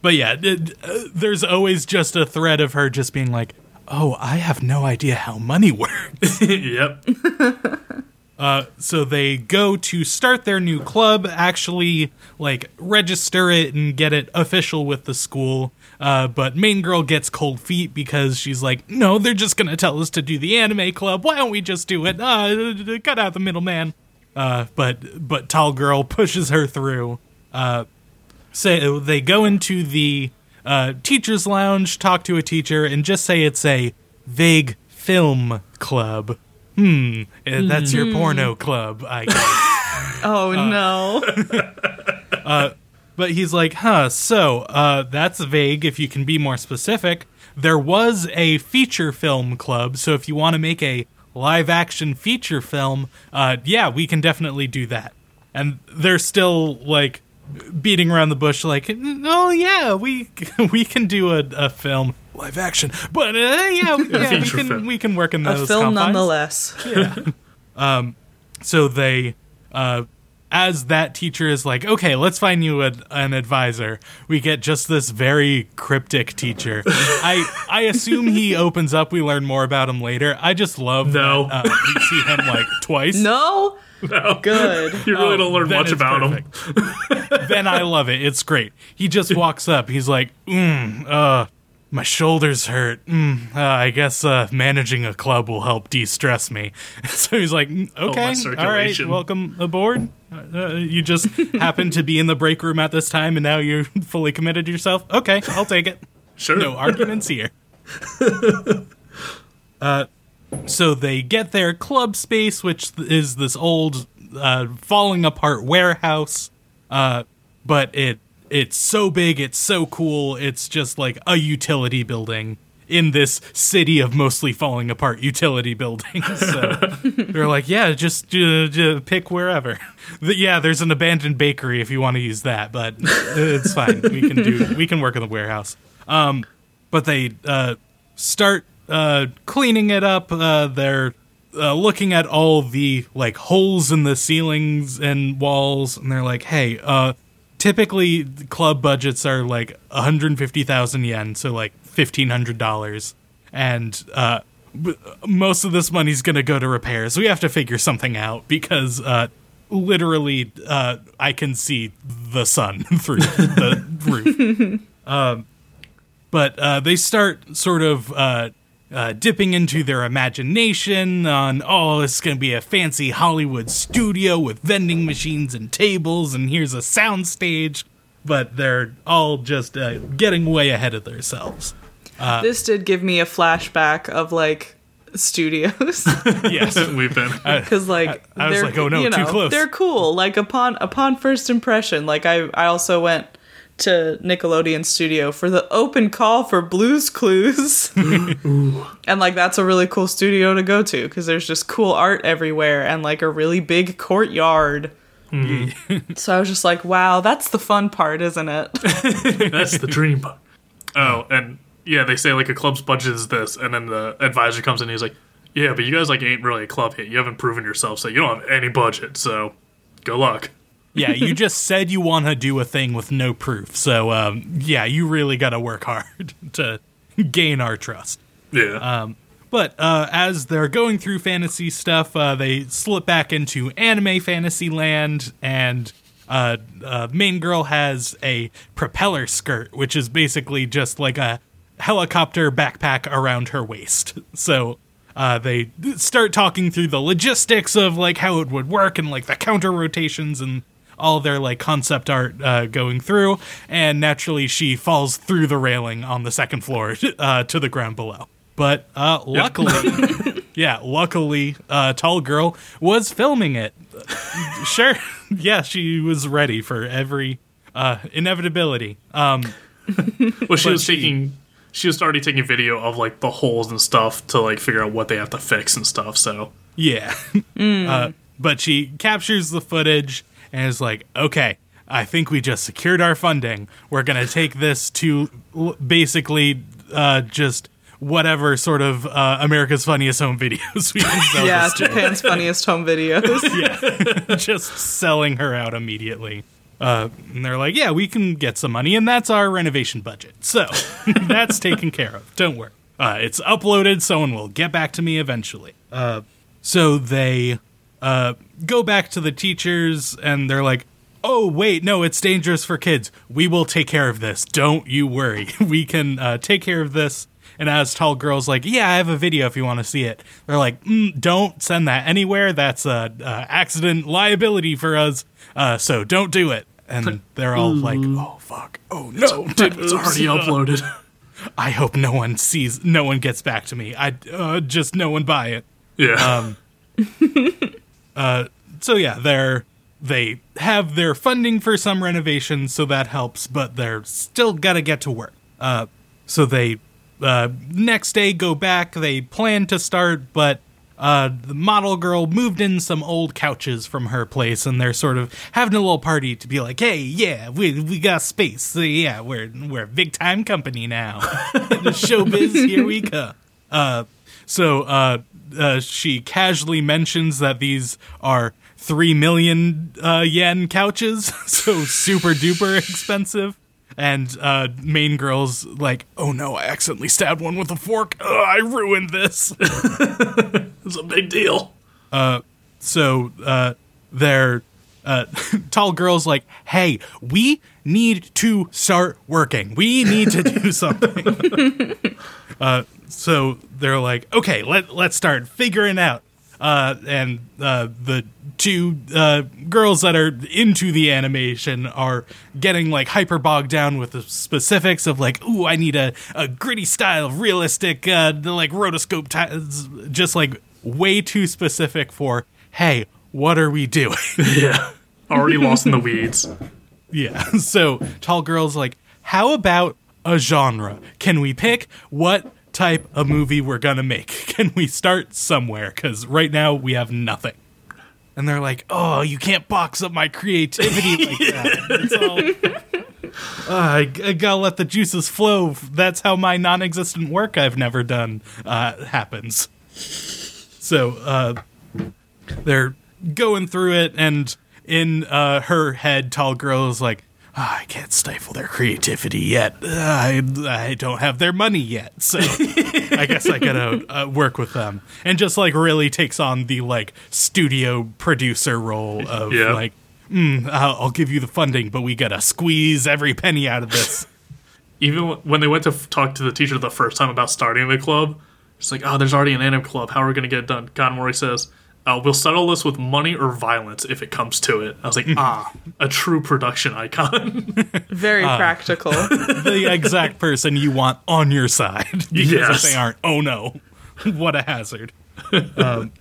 But yeah, d- d- uh, there's always just a thread of her just being like, "Oh, I have no idea how money works." yep. so they go to start their new club, actually like register it and get it official with the school. Uh, but main girl gets cold feet because she's like, "No, they're just gonna tell us to do the anime club. Why don't we just do it? Uh, cut out the middleman." Uh, but but tall girl pushes her through. Uh, so they go into the uh, teacher's lounge, talk to a teacher, and just say it's a vague film club. Hmm, eh, that's your porno club, I guess. Oh no. but he's like, huh, so uh, that's vague if you can be more specific. There was a feature film club, so if you want to make a live action feature film, uh, yeah, we can definitely do that. And they're still like beating around the bush, like, oh yeah, we we can do a, a film live action, but uh, yeah, yeah, we can film. we can work in those a film confines. nonetheless. So they, uh, as that teacher is like, okay, let's find you a, an advisor. We get just this very cryptic teacher. I I assume he opens up. We learn more about him later. I just love No. that uh, we see him like twice. No, No. good. You really Oh, don't learn much it's about him. then I love it. It's great. He just walks up. He's like, mm, uh, my shoulders hurt. Mm, uh, I guess uh, managing a club will help de-stress me. So he's like, "Mm, okay, all right, welcome aboard. Uh, you just happened to be in the break room at this time, and now you're fully committed to yourself. Okay, I'll take it. Sure. No arguments here. uh, so they get their club space, which is this old, uh, falling apart warehouse. Uh, but it it's so big, it's so cool. It's just like a utility building in this city of mostly falling apart utility buildings. So they're like, yeah, just uh, pick wherever. The- yeah, there's an abandoned bakery if you want to use that, but it's fine. We can do we can work in the warehouse. Um, but they uh, start uh, cleaning it up. Uh, they're uh, looking at all the like holes in the ceilings and walls, and they're like, "Hey, uh, typically club budgets are like 150,000 yen, so like $1,500, and uh, b- most of this money's gonna go to repairs. We have to figure something out because uh, literally, uh, I can see the sun through the roof." but uh, they start sort of uh, uh, dipping into their imagination on oh this is going to be a fancy hollywood studio with vending machines and tables and here's a sound stage but they're all just uh, getting way ahead of themselves this did give me a flashback of like studios yes We've been. because like I- I was like, oh, no, you too know, close. They're cool. Like upon upon first impression, like I I also went to Nickelodeon Studio for the open call for Blues Clues, and like that's a really cool studio to go to because there's just cool art everywhere and like a really big courtyard. Mm-hmm. so I was just like, wow, that's the fun part, isn't it? That's the dream part. Oh, and yeah, they say like a club's budget is this, and then the advisor comes in and he's like, Yeah, but you guys like ain't really a club yet. You haven't proven yourself, so you don't have any budget, so good luck. Yeah you just said you want to do a thing with no proof so um, yeah you really got to work hard to gain our trust Yeah. But uh, as they're going through fantasy stuff, uh, they slip back into anime fantasy land, and uh, uh, main girl has a propeller skirt, which is basically just like a helicopter backpack around her waist. So uh, they start talking through the logistics of like how it would work and like the counter rotations and all their like concept art uh, going through, and naturally she falls through the railing on the second floor uh, to the ground below. But uh, luckily, yeah, luckily, uh, tall girl was filming it. sure, yeah, she was ready for every uh, inevitability. Um, well, she was she- taking. She was already taking video of like the holes and stuff to like figure out what they have to fix and stuff. So Yeah. Uh, but she captures the footage and is like, okay, I think we just secured our funding. We're going to take this to basically uh, just whatever sort of uh, America's Funniest Home Videos we can sell yeah. Japan's funniest home videos. Yeah, just selling her out immediately. Uh, and they're like, yeah, we can get some money, and that's our renovation budget. So that's taken care of. Don't worry. Uh, it's uploaded. Someone will get back to me eventually. Uh, so they uh, go back to the teachers, and they're like, oh, wait, no, it's dangerous for kids. We will take care of this. Don't you worry. We can uh, take care of this. And as tall girl's like, yeah, I have a video if you want to see it. They're like, mm, don't send that anywhere. That's a, uh accident liability for us. Uh, so don't do it. And they're all like, oh fuck, oh no, it's already uploaded. I hope no one sees, no one gets back to me. I uh, just no one buy it. Yeah. So yeah, they're they have their funding for some renovations, so that helps, but they're still gotta get to work. Uh, so they uh, next day go back. They plan to start, but uh, the model girl moved in some old couches from her place, and they're sort of having a little party to be like, "Hey, yeah, we we got space. So yeah, we're we're a big time company now. the showbiz, here we come." Uh, so uh, uh, she casually mentions that these are three million uh, yen couches, so super duper expensive. And uh, main girl's like, "Oh no, I accidentally stabbed one with a fork. Ugh, I ruined this." It's a big deal. so uh, they're uh, tall girls like, "Hey, we need to start working. We need to do something." uh, so they're like, "Okay, let let's start figuring out." Uh, and uh, the two uh, girls that are into the animation are getting like hyper bogged down with the specifics of like, "Ooh, I need a, a gritty style, realistic, uh, like rotoscope, t- just like way too specific for." Hey, what are we doing? Yeah. Already lost in the weeds. Yeah. So tall girls like, how about a genre? Can we pick what type of movie we're gonna make? Can we start somewhere? Because right now we have nothing. And they're like, oh, you can't box up my creativity like that. It's all. Uh, I, I gotta let the juices flow. That's how my non-existent work I've never done uh, happens. So uh, they're going through it, and in uh, her head, tall girl is like, "Ah, I can't stifle their creativity yet. Uh, I, I don't have their money yet, so I guess I gotta uh, work with them. And just like really takes on the like studio producer role of Yeah. like, mm, I'll, I'll give you the funding, but we gotta squeeze every penny out of this. Even when they went to f- talk to the teacher the first time about starting the club, it's like, oh, there's already an anime club. How are we going to get it done? Kanamori says, uh, we'll settle this with money or violence if it comes to it. I was like, ah, a true production icon. Very practical. the exact person you want on your side. Because Yes. if they aren't, oh no, what a hazard. um,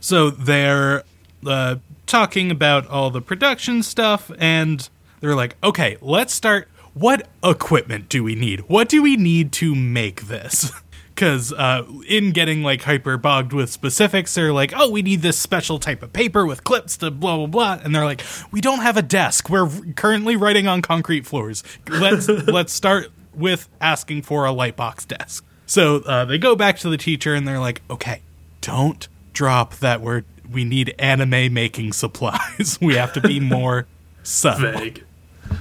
so they're uh, talking about all the production stuff, and they're like, okay, let's start. What equipment do we need? What do we need to make this? Because uh, in getting like hyper bogged with specifics, they're like, oh, we need this special type of paper with clips to blah blah blah, and they're like, we don't have a desk. We're currently writing on concrete floors. Let's let's start with asking for a lightbox desk. So uh, they go back to the teacher and they're like, okay, don't drop that we're we need anime making supplies. we have to be more subtle. Vague.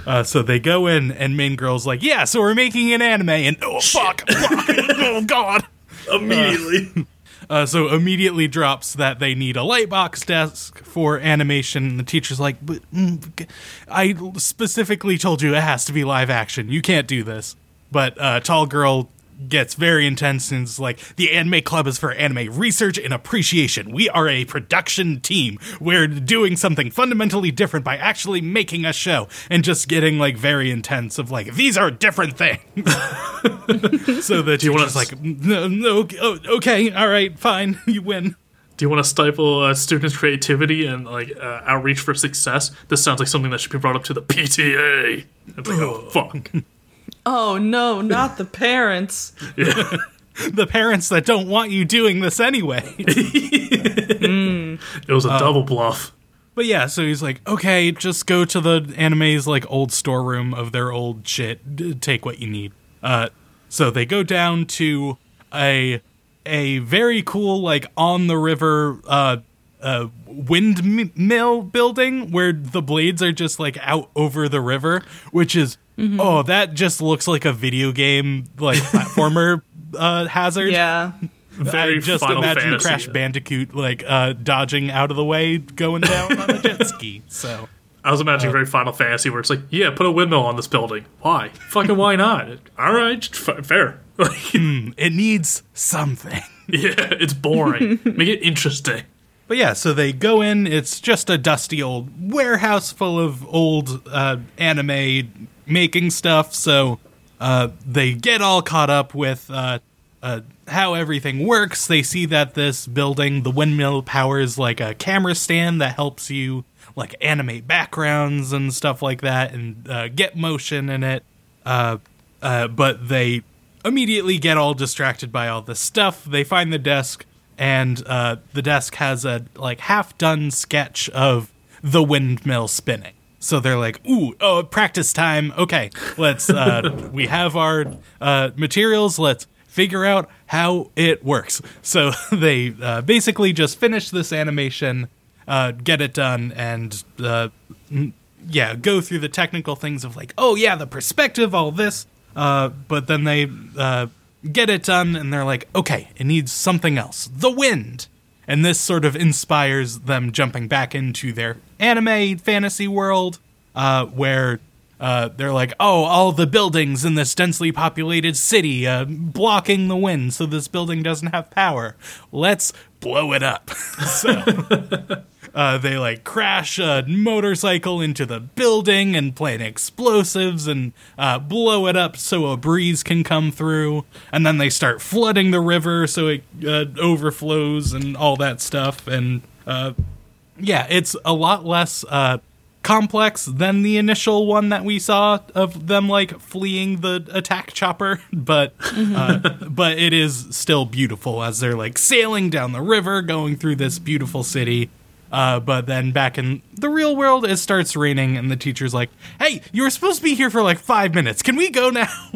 Uh, so they go in, and main girl's like, "Yeah, so we're making an anime." And oh fuck, fuck, oh god. Immediately. Uh, so immediately drops that they need a lightbox desk for animation. And the teacher's like, "But mm, I specifically told you it has to be live action. You can't do this." But uh, tall girl gets very intense and is like, "The anime club is for anime research and appreciation. We are a production team. We're doing something fundamentally different by actually making a show." And just getting like very intense of like, "These are different things." so that you wanna like, "No, no, oh, okay, all right, fine, you win." Do you want to stifle uh, students' creativity and like uh, outreach for success? This sounds like something that should be brought up to the PTA. It's like, oh fuck. oh no, not the parents. the parents that don't want you doing this anyway. It was a Uh, double bluff. but yeah, so he's like, okay, just go to the anime's like old storeroom of their old shit. Take what you need. Uh, so they go down to a a very cool like on the river uh uh windmill building where the blades are just like out over the river, which is oh that just looks like a video game like platformer uh hazard. Yeah. Very I just Final imagine Fantasy. Crash Bandicoot like uh, dodging out of the way, going down on a jet ski. So I was uh, imagining very Final Fantasy where it's like, yeah, put a windmill on this building. Why? Fucking why not? All right, f- fair. Like, it needs something. yeah, it's boring. Make it interesting. But yeah, so they go in. It's just a dusty old warehouse full of old uh, anime making stuff. So uh, they get all caught up with uh, uh, how everything works. They see that this building, the windmill, powers like a camera stand that helps you like animate backgrounds and stuff like that, and uh, get motion in it. Uh, uh, but they immediately get all distracted by all this stuff. They find the desk. and the desk has a like half done sketch of the windmill spinning. So they're like, "Ooh, oh, practice time. Okay, let's. Uh, we have our uh, materials. Let's figure out how it works." So they uh, basically just finish this animation, uh, get it done, and uh, yeah, go through the technical things of like, "Oh yeah, the perspective, all this." Uh, but then they uh, get it done, and they're like, "Okay, it needs something else. The wind." And this sort of inspires them jumping back into their anime fantasy world, uh, where uh, they're like, oh, all the buildings in this densely populated city uh, blocking the wind, so this building doesn't have power. Let's blow it up. so uh, they like crash a motorcycle into the building and plant explosives and uh, blow it up so a breeze can come through. And then they start flooding the river so it uh, overflows and all that stuff. And uh, yeah, it's a lot less uh, complex than the initial one that we saw of them like fleeing the attack chopper, but uh, but it is still beautiful as they're like sailing down the river, going through this beautiful city. Uh, but then back in the real world, it starts raining, and the teacher's like, "Hey, you were supposed to be here for like five minutes. Can we go now?"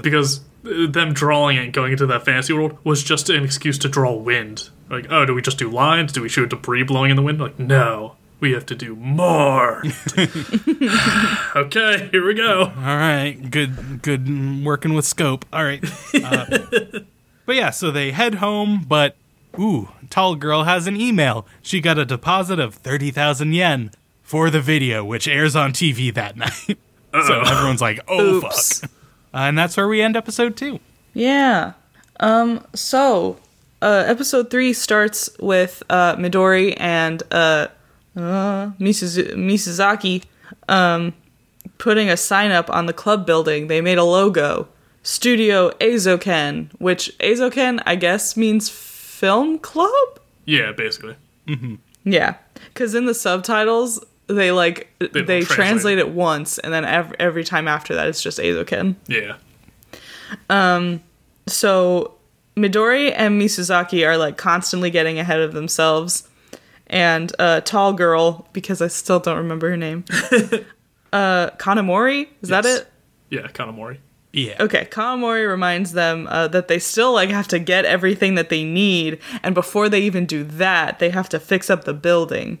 because uh, them drawing it, going into that fantasy world, was just an excuse to draw wind. Like, oh, do we just do lines? Do we shoot debris blowing in the wind? Like, no, we have to do more. okay, here we go. All right, good, good working with scope. All right, uh, but yeah, so they head home, but ooh, tall girl has an email. She got a deposit of thirty thousand yen for the video, which airs on TV that night. so everyone's like, "Oh Oops. fuck," uh, and that's where we end episode two. Yeah. Um. So, uh, episode three starts with uh, Midori and uh, uh, Misus- Misuzaki um, putting a sign up on the club building. They made a logo, Studio Eizouken, which Eizouken, I guess, means film club. Yeah, basically. Yeah, because in the subtitles they like they, don't translate it. once, and then every, every time after that it's just Eizouken. Yeah. Um. So Midori and Misuzaki are like constantly getting ahead of themselves. And uh tall girl, because I still don't remember her name. uh Kanamori? Is that it? Yeah, Kanamori. Yeah. Okay, Kanamori reminds them uh, that they still like have to get everything that they need, and before they even do that, they have to fix up the building.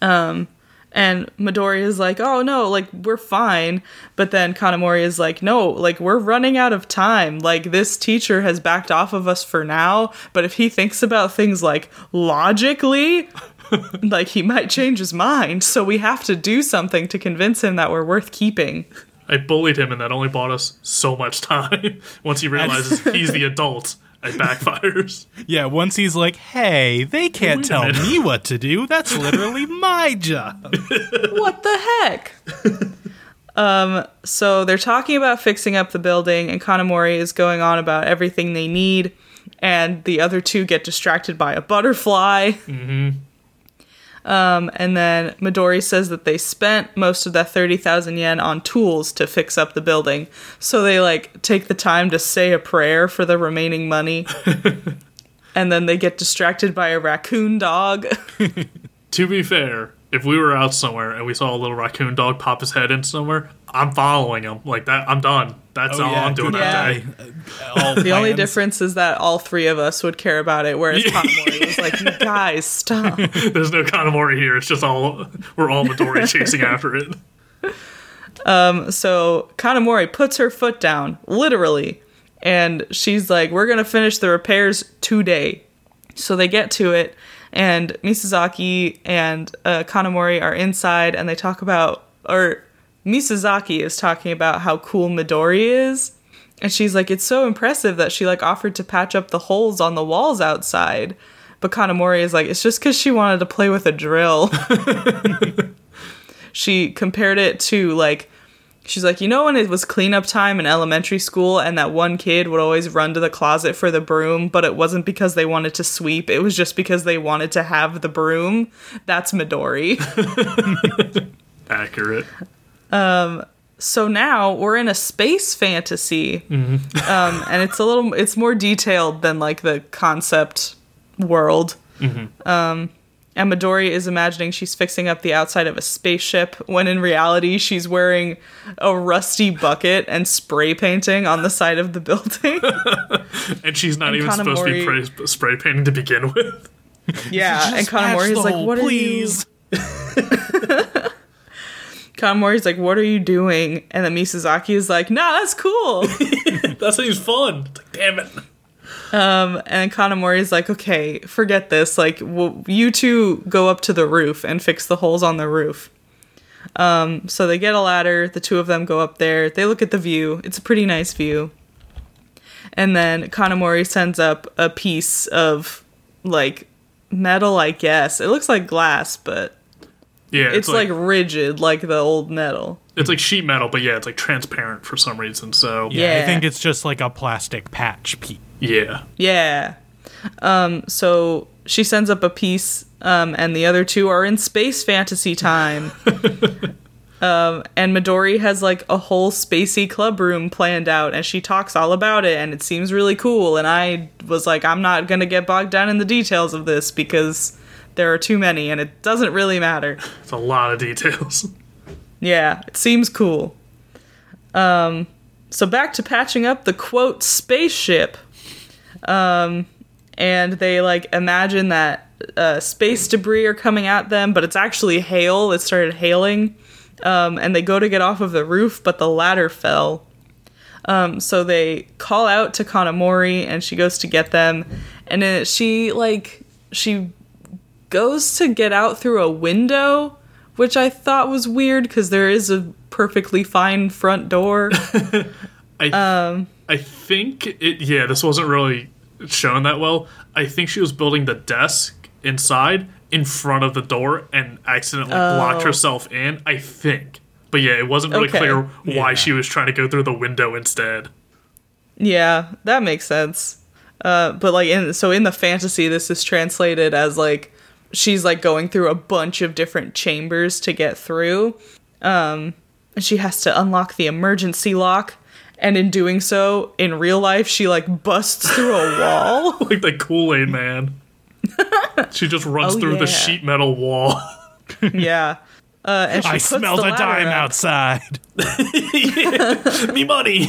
Um, and Midori is like, "Oh no, like we're fine," but then Kanamori is like, "No, like we're running out of time. Like this teacher has backed off of us for now, but if he thinks about things like logically." like he might change his mind, so we have to do something to convince him that we're worth keeping. I bullied him, and that only bought us so much time. Once he realizes he's the adult, it backfires. Yeah, once he's like, "Hey, they can't Wait tell me what to do. That's literally my job." what the heck? um, so they're talking about fixing up the building, and Kanamori is going on about everything they need, and the other two get distracted by a butterfly. Mm-hmm. Um, and then Midori says that they spent most of that 30,000 yen on tools to fix up the building. So they like take the time to say a prayer for the remaining money. and then they get distracted by a raccoon dog. to be fair, if we were out somewhere and we saw a little raccoon dog pop his head in somewhere, I'm following him. Like that, I'm done. That's all I'm doing good that day. guy. The only difference is that all three of us would care about it, whereas Kanamori was like, "You guys, stop." There's no Kanamori here. It's just all we're all Midori chasing after it. Um, So Kanamori puts her foot down, literally, and she's like, "We're gonna finish the repairs today." So they get to it, and Misuzaki and uh, Kanamori are inside, and they talk about, or Misuzaki is talking about how cool Midori is. And she's like, it's so impressive that she like offered to patch up the holes on the walls outside. But Kanamori is like, it's just because she wanted to play with a drill. she compared it to like, she's like, you know, when it was cleanup time in elementary school and that one kid would always run to the closet for the broom, but it wasn't because they wanted to sweep, it was just because they wanted to have the broom. That's Midori. Accurate. So now we're in a space fantasy, um, and it's a little, it's more detailed than like the concept world. Um, and Midori is imagining she's fixing up the outside of a spaceship when in reality she's wearing a rusty bucket and spray painting on the side of the building. And she's not And even supposed to be spray, spray painting to begin with. yeah, and Just is like, "What please. are you?" Kanamori's like, "What are you doing?" And then Misazaki is like, "Nah, that's cool." that seems fun. It's like, damn it. Um, and is like, okay, forget this. Like, w- you two go up to the roof and fix the holes on the roof. Um, so they get a ladder. The two of them go up there. They look at the view. It's a pretty nice view. And then Kanamori sends up a piece of like metal, I guess. It looks like glass, but Yeah, it's, like, rigid, like the old metal. it's like sheet metal, but yeah, it's like transparent for some reason. So Yeah, I think it's just like a plastic patch piece. yeah. Yeah. Um, so she sends up a piece, um, and the other two are in space fantasy time. um, and Midori has like a whole spacey club room planned out, and she talks all about it, and it seems really cool. And I was like, I'm not gonna get bogged down in the details of this because there are too many, and it doesn't really matter. It's a lot of details. Yeah, it seems cool. Um, so back to patching up the quote spaceship. Um, and they like imagine that uh, space debris are coming at them, but it's actually hail. It started hailing. Um, and they go to get off of the roof, but the ladder fell. Um, so they call out to Kanamori, and she goes to get them. And then she like she goes to get out through a window, which I thought was weird because there is a perfectly fine front door. I Um, I think it. Yeah, this wasn't really shown that well. I think she was building the desk inside in front of the door and accidentally blocked Oh. herself in. I think, but yeah, it wasn't really Okay. clear why Yeah. she was trying to go through the window instead. yeah, that makes sense. Uh, but like in so in the fantasy, this is translated as like she's like going through a bunch of different chambers to get through. Um, and she has to unlock the emergency lock. And in doing so, in real life, she like busts through a wall. like the Kool Aid Man. she just runs Oh, through yeah. the sheet metal wall. yeah. Uh, and she I smelled the a dime up. outside. Me money.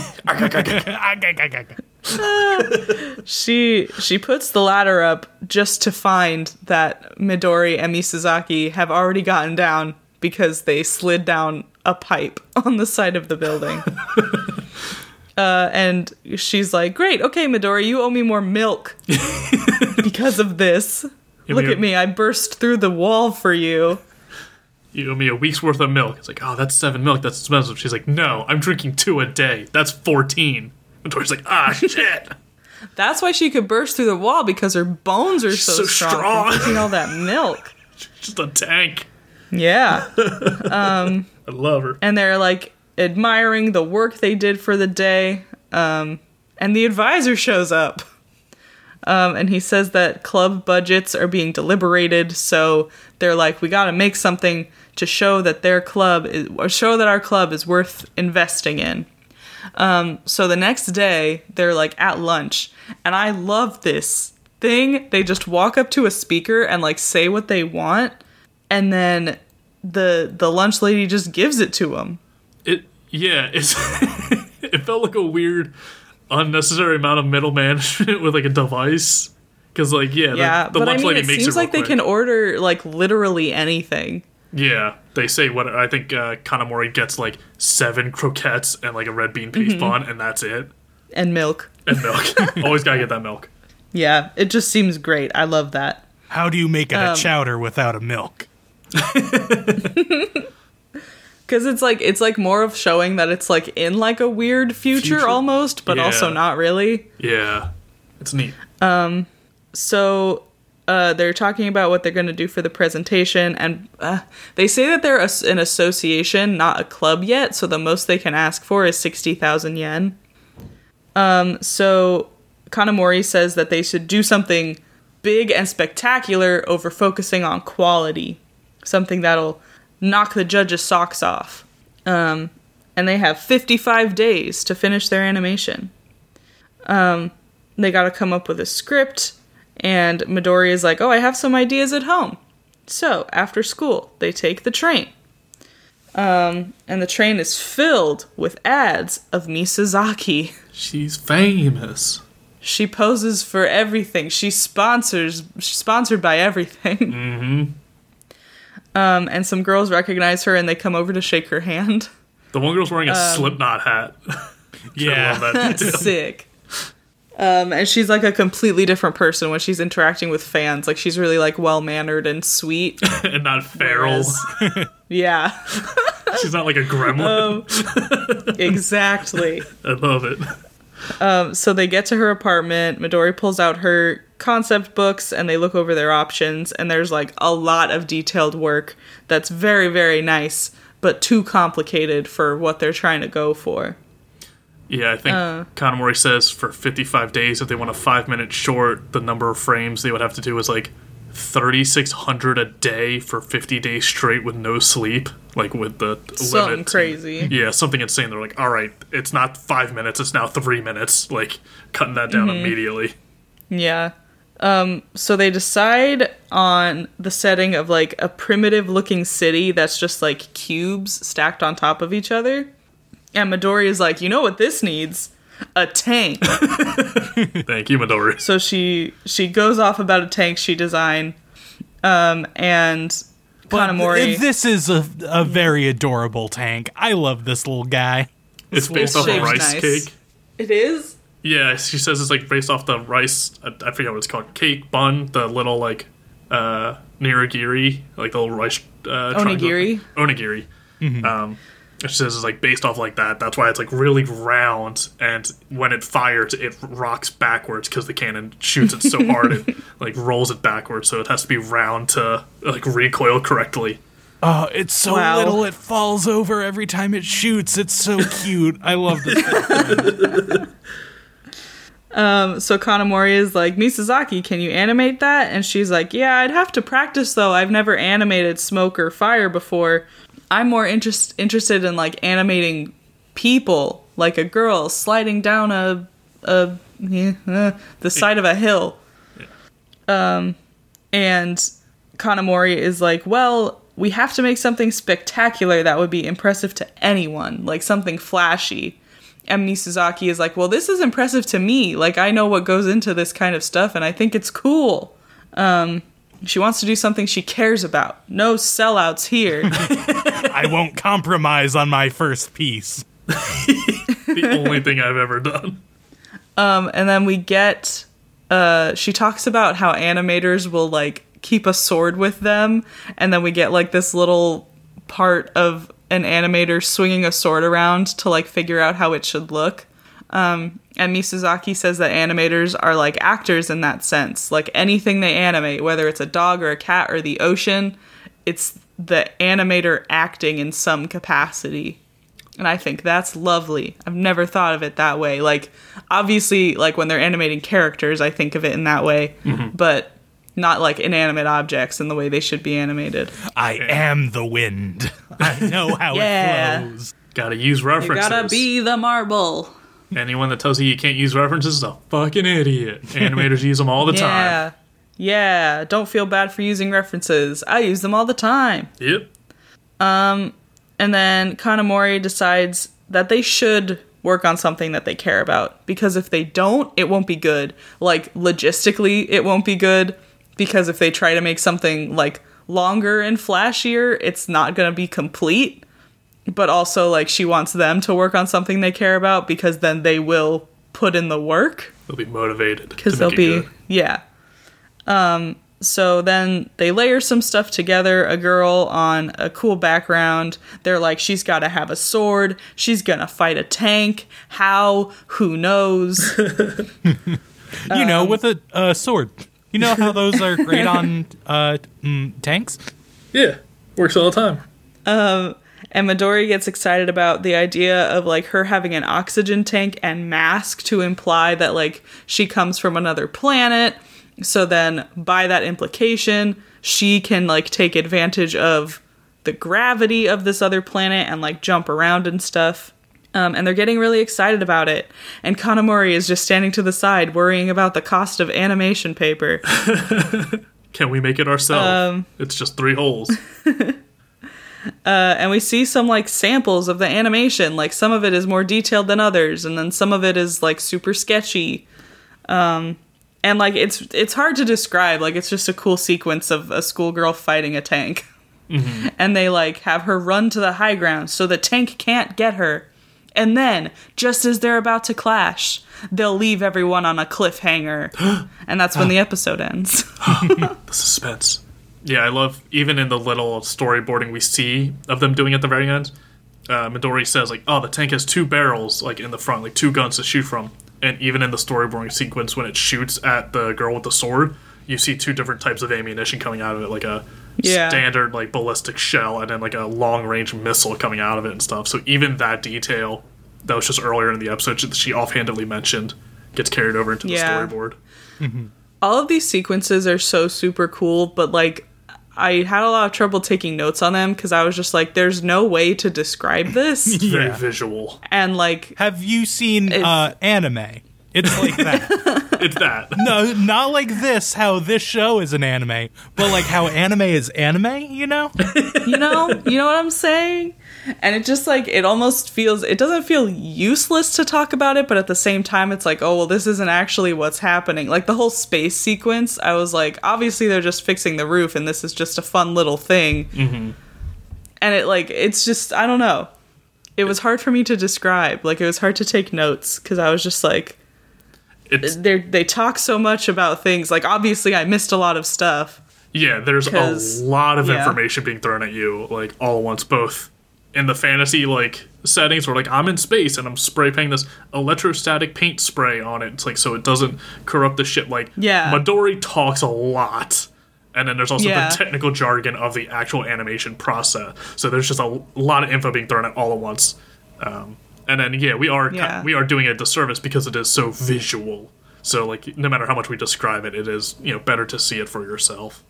She she puts the ladder up just to find that Midori and Misazaki have already gotten down because they slid down a pipe on the side of the building. uh, and she's like, "Great, okay, Midori, you owe me more milk because of this. You Look at me, I burst through the wall for you." You owe me a week's worth of milk. It's like, oh, that's seven milk. That's expensive. She's like, no, I'm drinking two a day. That's 14. And Tori's like, ah, shit. That's why she could burst through the wall because her bones are so, so strong, strong. drinking all that milk. Just a tank. Yeah. I love her. and they're like admiring the work they did for the day. Um, and the advisor shows up. Um, and he says that club budgets are being deliberated, so they're like, we gotta make something to show that their club is, or show that our club is worth investing in. Um, so the next day, they're like at lunch, and I love this thing. They just walk up to a speaker and like say what they want, and then the the lunch lady just gives it to them. It, yeah, it's, it felt like a weird, unnecessary amount of middle management with like a device. Because, like, yeah, the- Yeah, the, but I mean, lady it makes seems it like they can order like literally anything. Yeah, they say what I think uh, Kanamori gets like seven croquettes and like a red bean Mm-hmm. paste bun, and that's it. And milk. And milk. Always gotta get that milk. Yeah, it just seems great. I love that. How do you make it Um, a chowder without a milk? Cuz it's like it's like more of showing that it's like in like a weird future, Future? almost, but also not really. Yeah, it's neat. Um so uh, they're talking about what they're going to do for the presentation, and uh, they say that they're as- an association, not a club yet. So the most they can ask for is sixty thousand yen. Um, so Kanamori says that they should do something big and spectacular over focusing on quality, something that'll knock the judges' socks off. Um, and they have 55 days to finish their animation. Um, they got to come up with a script, and Midori is like, "Oh, I have some ideas at home." So after school, they take the train. Um, and the train is filled with ads of Misazaki. She's famous. She poses for everything. She sponsors, she's sponsored by everything. Mm-hmm. Um, and some girls recognize her and they come over to shake her hand. The one girl's wearing a Um, Slipknot hat. Yeah. I love that detail. Sick. Um, and she's like a completely different person when she's interacting with fans. Like she's really like well mannered and sweet. and not feral. Whereas- yeah, She's not like a gremlin. exactly. I love it. Um, so they get to her apartment. Midori pulls out her concept books and they look over their options. And there's like a lot of detailed work that's very, very nice, but too complicated for what they're trying to go for. Yeah, I think Uh. Says for 55 days, if they want a five minute short, the number of frames they would have to do is like 3,600 a day for 50 days straight with no sleep. Like with the Something limit. crazy. Yeah, something insane. They're like, all right, it's not five minutes, it's now three minutes. Like, cutting that down Mm-hmm. immediately. Yeah. Um, so they decide on the setting of like a primitive looking city that's just like cubes stacked on top of each other. And Midori is like, you know what this needs? A tank. Thank you, Midori. so she she goes off about a tank she designed. Um, and But Kanamori. th- this is a, a very adorable tank. I love this little guy. It's based off a rice nice. cake. it is? Yeah, she says it's like based off the rice. I, I forget what it's called. Cake bun, the little like uh nirigiri, like the little rice. Uh, triangle- Onigiri? Onigiri. Um, and she says it's like based off like that. That's why it's like really round, and when it fires, it rocks backwards because the cannon shoots it so hard it like rolls it backwards. So it has to be round to like recoil correctly. Oh, it's so Wow. little it falls over every time it shoots. It's so cute. I love this. Um, so Kanamori is like, Misazaki, can you animate that? And she's like, Yeah, I'd have to practice though. I've never animated smoke or fire before. I'm more interest interested in like animating people, like a girl sliding down a a yeah, uh, the side of a hill. Um, and Kanamori is like, Well, we have to make something spectacular that would be impressive to anyone, like something flashy. And Misuzaki is like, well, this is impressive to me. Like, I know what goes into this kind of stuff, and I think it's cool. Um, she wants to do something she cares about. No sellouts here. I won't compromise on my first piece. The only thing I've ever done. um, and then we get, uh, she talks about how animators will like keep a sword with them, and then we get like this little part of an animator swinging a sword around to like figure out how it should look. Um, and Misuzaki says that animators are like actors in that sense. Like anything they animate, whether it's a dog or a cat or the ocean, it's the animator acting in some capacity. And I think that's lovely. I've never thought of it that way. Like, obviously, like when they're animating characters, I think of it in that way, but not like inanimate objects in the way they should be animated. I am the wind. I know how Yeah. it flows. Gotta use You references. gotta be the marble. Anyone that tells you you can't use references is a fucking idiot. Animators use them all the time. Yeah. Yeah. Don't feel bad for using references. I use them all the time. Yep. Um, And then Kanamori decides that they should work on something that they care about because if they don't, it won't be good. Like logistically, it won't be good because if they try to make something like longer and flashier, it's not going to be complete. But also like she wants them to work on something they care about because then they will put in the work They'll be motivated. because they'll be good. yeah um so then they layer some stuff together a girl on a cool background they're like she's got to have a sword she's gonna fight a tank how who knows You know, with a uh, sword. You know how those are great on uh, mm, tanks? Yeah. Works all the time. And midori gets excited about the idea of like her having an oxygen tank and mask to imply that like she comes from another planet so then by that implication she can like take advantage of the gravity of this other planet and like jump around and stuff. Um, and they're getting really excited about it. And Kanamori is just standing to the side, worrying about the cost of animation paper. Can we make it ourselves? Um, it's just three holes. Uh, and we see some like samples of the animation. Like some of it is more detailed than others, and then some of it is like super sketchy. Um, and like it's it's hard to describe. Like it's just a cool sequence of a schoolgirl fighting a tank, and they like have her run to the high ground so the tank can't get her. And then, just as they're about to clash, they'll leave everyone on a cliffhanger, and that's when the episode ends. the suspense. Yeah, I love even in the little storyboarding we see of them doing at the very end. Uh, Midori says like, "Oh, the tank has two barrels like in the front, like two guns to shoot from." And even in the storyboarding sequence, when it shoots at the girl with the sword, you see two different types of ammunition coming out of it, like a Yeah. standard like ballistic shell, and then like a long range missile coming out of it and stuff. So even that detail that was just earlier in the episode that she offhandedly mentioned gets carried over into Yeah. the storyboard. all of these sequences are so super cool, but like I had a lot of trouble taking notes on them because I was just like, there's no way to describe this. Very Yeah. visual. and like, Have you seen It's- uh, anime? It's like that. It's that. no, not like this. How this show is an anime, but like how anime is anime. You know? you know, you know what I'm saying? And it just like, it almost feels, it doesn't feel useless to talk about it, but at the same time, it's like, oh, well, this isn't actually what's happening. Like the whole space sequence, I was like, obviously they're just fixing the roof and this is just a fun little thing. Mm-hmm. And it like, it's just, I don't know. It was hard for me to describe. Like, it was hard to take notes because I was just like, they they talk so much about things. Like obviously, I missed a lot of stuff. yeah. there's a lot of yeah. information being thrown at you, like all at once, both in the fantasy like settings where like I'm in space and I'm spray painting this electrostatic paint spray on it. It's like so it doesn't corrupt the ship. Like Yeah. Midori talks a lot. And then there's also Yeah. the technical jargon of the actual animation process. So there's just a lot of info being thrown at all at once. Um, and then yeah, we are ki- Yeah. we are doing a disservice because it is so visual. So like no matter how much we describe it, it is you know better to see it for yourself.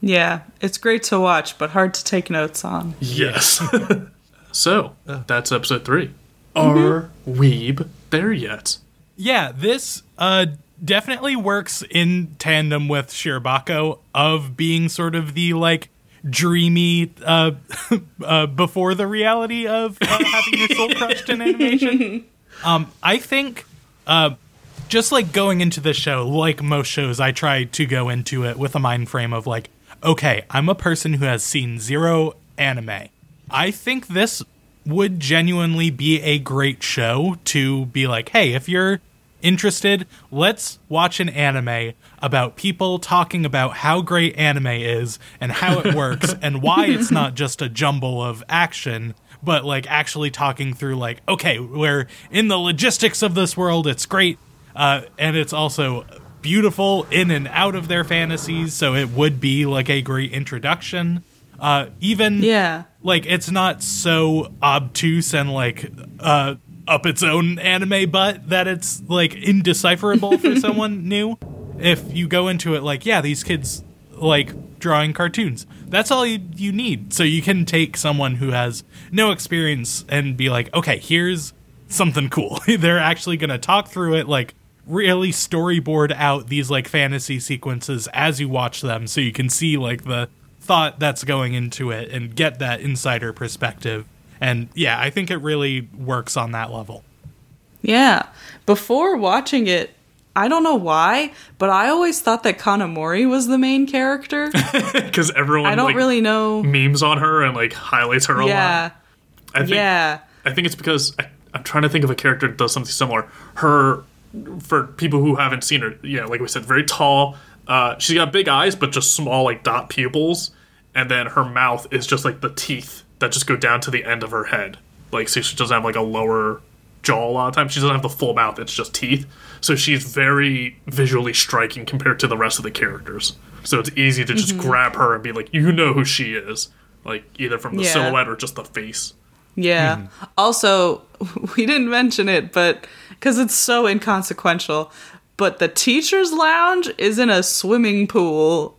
Yeah, it's great to watch, but hard to take notes on. Yes. so that's episode three. Are Weeb there yet? Yeah, this uh definitely works in tandem with Shirobako of being sort of the like dreamy uh, uh before the reality of uh, having your soul crushed in animation. Um I think uh just like going into the show, like most shows, I try to go into it with a mind frame of like, okay, I'm a person who has seen zero anime. I think this would genuinely be a great show to be like, hey, if you're interested, let's watch an anime about people talking about how great anime is and how it works and why it's not just a jumble of action, but like actually talking through like, okay, we're in the logistics of this world, it's great. Uh, and it's also beautiful in and out of their fantasies, so it would be like a great introduction. Uh, even Yeah. like it's not so obtuse and like uh up its own anime butt that it's like indecipherable for someone new if you go into it like yeah these kids like drawing cartoons that's all you, you need so you can take someone who has no experience and be like okay here's something cool they're actually gonna talk through it like really storyboard out these like fantasy sequences as you watch them so you can see like the thought that's going into it and get that insider perspective. And yeah, I think it really works on that level. Yeah. Before watching it, I don't know why, but I always thought that Kanamori was the main character. Because everyone I don't like, really know. memes on her and like highlights her a Yeah. lot. I think, Yeah. I think it's because I, I'm trying to think of a character that does something similar. Her, for people who haven't seen her, yeah, like we said, very tall. Uh, she's got big eyes, but just small, like dot pupils, and then her mouth is just like the teeth that just go down to the end of her head. Like, so she doesn't have like a lower jaw a lot of times. She doesn't have the full mouth; it's just teeth. So she's very visually striking compared to the rest of the characters. So it's easy to just grab her and be like, you know who she is, like either from the Yeah. silhouette or just the face. Yeah. Also, we didn't mention it, but because it's so inconsequential, but the teacher's lounge is in a swimming pool.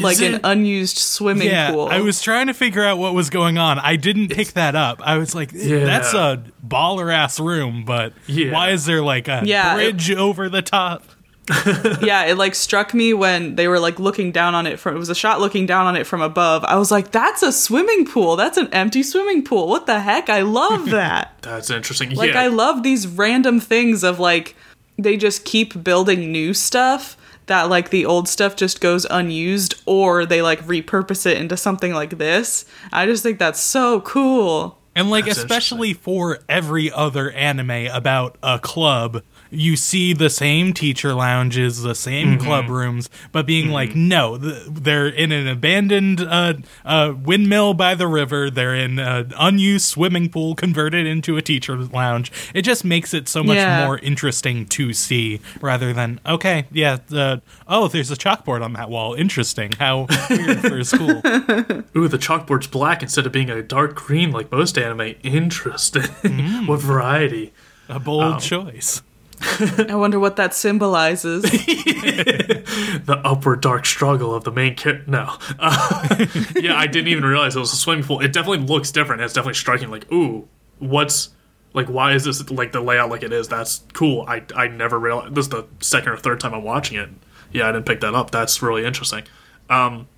like an unused swimming yeah, pool. I was trying to figure out what was going on. I didn't pick that up. I was like, that's a baller ass room, but Yeah. why is there like a Yeah, it- bridge over the top? yeah, it like struck me when they were like looking down on it from it was a shot looking down on it from above. I was like, that's a swimming pool. That's an empty swimming pool. What the heck? I love that. That's interesting. like yeah, I love these random things of like they just keep building new stuff that like the old stuff just goes unused or they like repurpose it into something like this. I just think that's so cool. And like That's especially for every other anime about a club, you see the same teacher lounges, the same club rooms, but being like, no, th- they're in an abandoned uh, uh, windmill by the river. They're in an unused swimming pool converted into a teacher lounge. It just makes it so much Yeah. more interesting to see rather than okay, yeah, the oh, there's a chalkboard on that wall. Interesting. How weird for a school. ooh, the chalkboard's black instead of being a dark green like most anime. Interesting. Mm. what variety? A bold choice. I wonder what that symbolizes. the upward dark struggle of the main character. No, uh, yeah, I didn't even realize it was a swimming pool. It definitely looks different. It's definitely striking. Like, ooh, what's like? Why is this like the layout like it is? That's cool. I I never realized. This is the second or third time I'm watching it. Yeah, I didn't pick that up. That's really interesting. Um,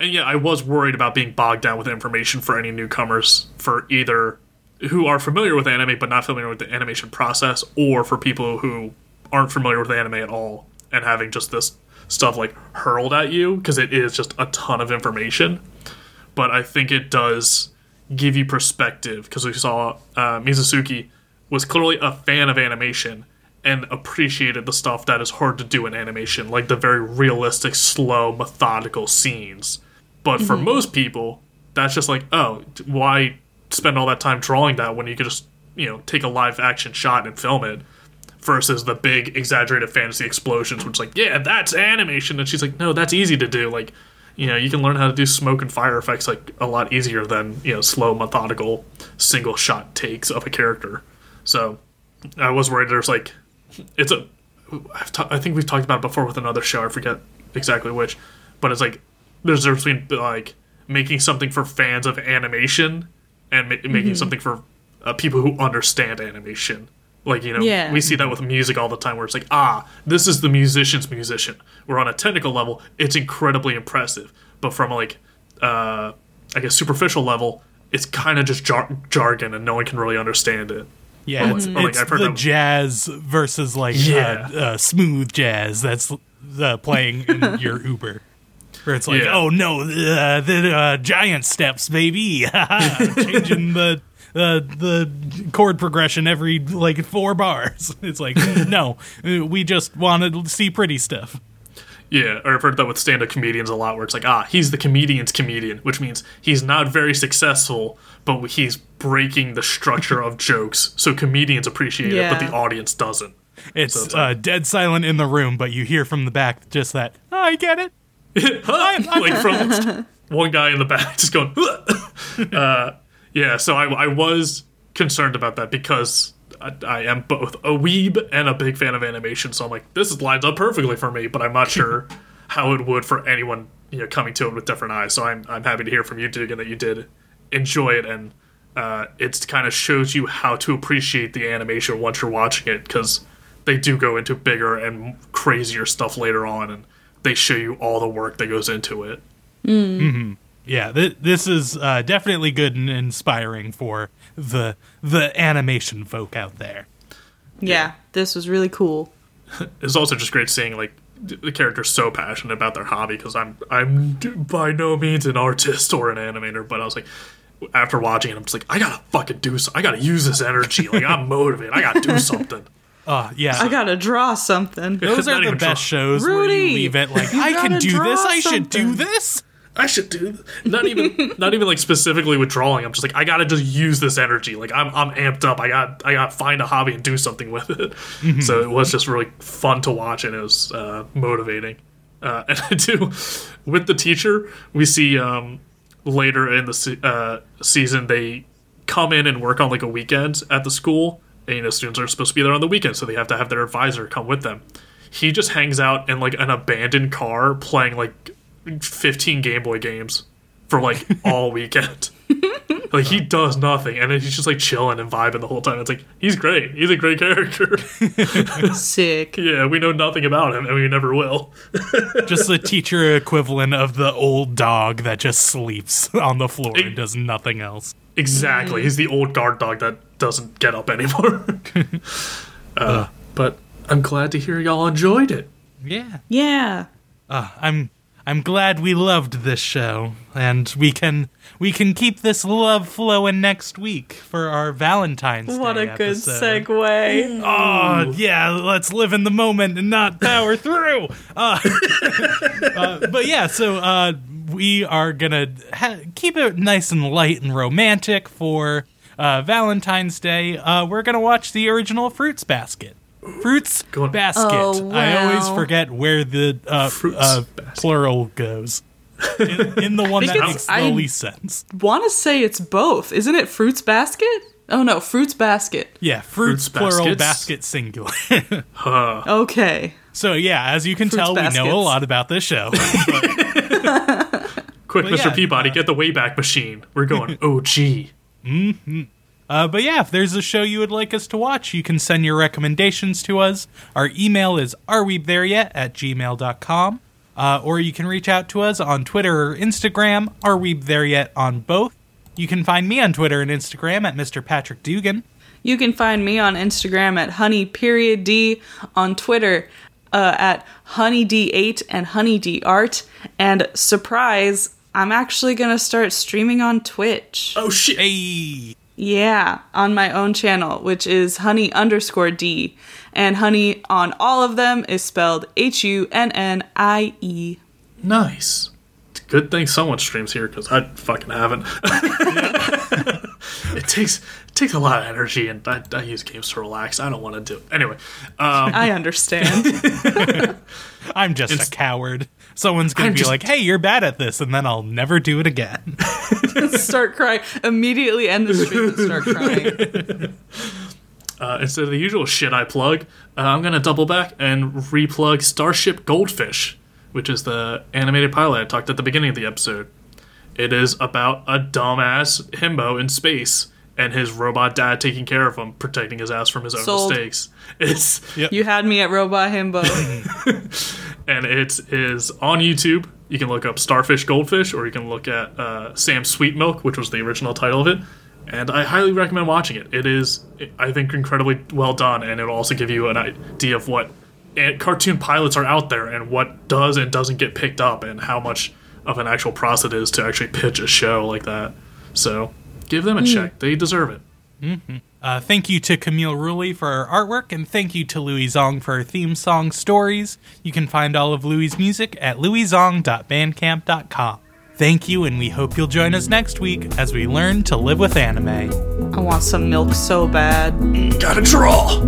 and yeah, I was worried about being bogged down with information for any newcomers for either who are familiar with anime but not familiar with the animation process, or for people who aren't familiar with anime at all and having just this stuff like hurled at you because it is just a ton of information. But I think it does give you perspective because we saw uh, Mizusaki was clearly a fan of animation and appreciated the stuff that is hard to do in animation, like the very realistic, slow, methodical scenes. But for most people, that's just like, oh, why spend all that time drawing that when you could just, you know, take a live action shot and film it? Versus the big exaggerated fantasy explosions, which like, yeah, that's animation. And she's like, no, that's easy to do. Like, you know, you can learn how to do smoke and fire effects like a lot easier than, you know, slow, methodical, single shot takes of a character. So I was worried there's like, it's a, I've ta- I think we've talked about it before with another show. I forget exactly which, but it's like there's a difference between like making something for fans of animation and ma- making something for uh, people who understand animation. Like you know, Yeah. we see that with music all the time, where it's like, ah, this is the musician's musician. Where on a technical level, it's incredibly impressive, but from like, uh, I guess superficial level, it's kind of just jar- jargon, and no one can really understand it. Yeah, Or it's, like- or like it's I've heard the them- jazz versus like Yeah. uh, uh, smooth jazz that's uh, playing in your Uber. Where it's like, Yeah. oh no, uh, the uh, giant steps, baby, changing the uh, the chord progression every like four bars. It's like, no, uh, we just want to see pretty stuff. Yeah, or I've heard that with stand-up comedians a lot, where it's like, ah, he's the comedian's comedian, which means he's not very successful, but he's breaking the structure of jokes, so comedians appreciate it, but the audience doesn't. It's it's uh, dead silent in the room, but you hear from the back just that. "Oh, I get it. like from one guy in the back just going, uh, yeah. So I, I was concerned about that because I, I am both a weeb and a big fan of animation. So I'm like, this is lines up perfectly for me, but I'm not sure how it would for anyone you know coming to it with different eyes. So I'm I'm happy to hear from you, Dugan, that you did enjoy it and. Uh, it kind of shows you how to appreciate the animation once you're watching it because they do go into bigger and crazier stuff later on, and they show you all the work that goes into it. Yeah, th- this is uh, definitely good and inspiring for the the animation folk out there. yeah, this was really cool. It's also just great seeing like the characters so passionate about their hobby because I'm I'm by no means an artist or an animator, but I was like. After watching it, I'm just like, I gotta fucking do so. I gotta use this energy. Like I'm motivated. I gotta do something. Uh, yeah, I gotta draw something. those are the even best shows where Rudy, you leave it like you I can do this. draw I should do this. I should do th- not even not even like specifically with drawing. I'm just like I gotta just use this energy. Like I'm I'm amped up. I got I got to find a hobby and do something with it. So it was just really fun to watch and it was uh, motivating. Uh, and I do with the teacher we see um, later in the se- uh, season they come in and work on like a weekend at the school. And, you know, students are supposed to be there on the weekend, so they have to have their advisor come with them. He just hangs out in like an abandoned car playing like 15 Game Boy games for like all weekend. like he does nothing, and then he's just like chilling and vibing the whole time. It's like he's great. He's a great character. Sick. yeah, we know nothing about him, and we never will. Just the teacher equivalent of the old dog that just sleeps on the floor and does nothing else. Exactly. He's the old guard dog that doesn't get up anymore. uh, but I'm glad to hear y'all enjoyed it. Yeah. Yeah. Uh, I'm I'm glad we loved this show, and we can we can keep this love flowing next week for our Valentine's Day. What Day a good episode. segue. Oh yeah, let's live in the moment and not power through. Uh, uh, but yeah, so uh, we are gonna ha- keep it nice and light and romantic for uh, Valentine's Day. Uh, we're gonna watch the original Fruits Basket. Fruits Going- Basket. Oh, I always forget where the uh, Fruits uh, plural goes. In, in the one that makes it's- the least sense. Want to say it's both. Isn't it Fruits Basket? Oh no, Fruits Basket. Yeah, fruits, Fruits plural, baskets? basket singular. Huh. Okay. so yeah, as you can Fruits tell, we know a lot about this show. Quick, But Mr. yeah, Peabody, get the Wayback Machine. We're going OG. Uh, but yeah, if there's a show you would like us to watch, you can send your recommendations to us. Our email is arewethereYet at gmail.com. Uh, or you can reach out to us on Twitter or Instagram. Are we there yet on both? You can find me on Twitter and Instagram at Mr. Patrick Dugan. You can find me on Instagram at honey period d, on Twitter uh, at honeyd8 and honeydart, and surprise, I'm actually gonna start streaming on Twitch. Oh shit. Hey! Yeah, on my own channel, which is honey underscore d, and honey on all of them is spelled H U N N I E. Nice. Good thing someone streams here because I fucking haven't. it takes it takes a lot of energy, and I, I use games to relax. I don't want to do. It. Anyway, um, I understand. I'm just It's- a coward. Someone's gonna I'm be just- like, hey, you're bad at this, and then I'll never do it again. start crying. Immediately end the stream and start crying. uh, instead of the usual shit I plug, uh, I'm gonna double back and replug Starship Goldfish, which is the animated pilot I talked at the beginning of the episode. It is about a dumbass himbo in space and his robot dad taking care of him, protecting his ass from his own Sold. mistakes. It's You had me at Robot Himbo. and it is on YouTube. You can look up Starfish Goldfish, or you can look at uh, Sam Sweet Milk, which was the original title of it. And I highly recommend watching it. It is, I think, incredibly well done, and it'll also give you an idea of what cartoon pilots are out there and what does and doesn't get picked up, and how much of an actual process it is to actually pitch a show like that. So give them a check; they deserve it. Uh, thank you to Camille Rulli for our artwork, and thank you to Louie Zong for our theme song stories. You can find all of Louie's music at louiezong.bandcamp.com. Thank you, and we hope you'll join us next week as we learn to live with anime. I want some milk so bad. Gotta draw.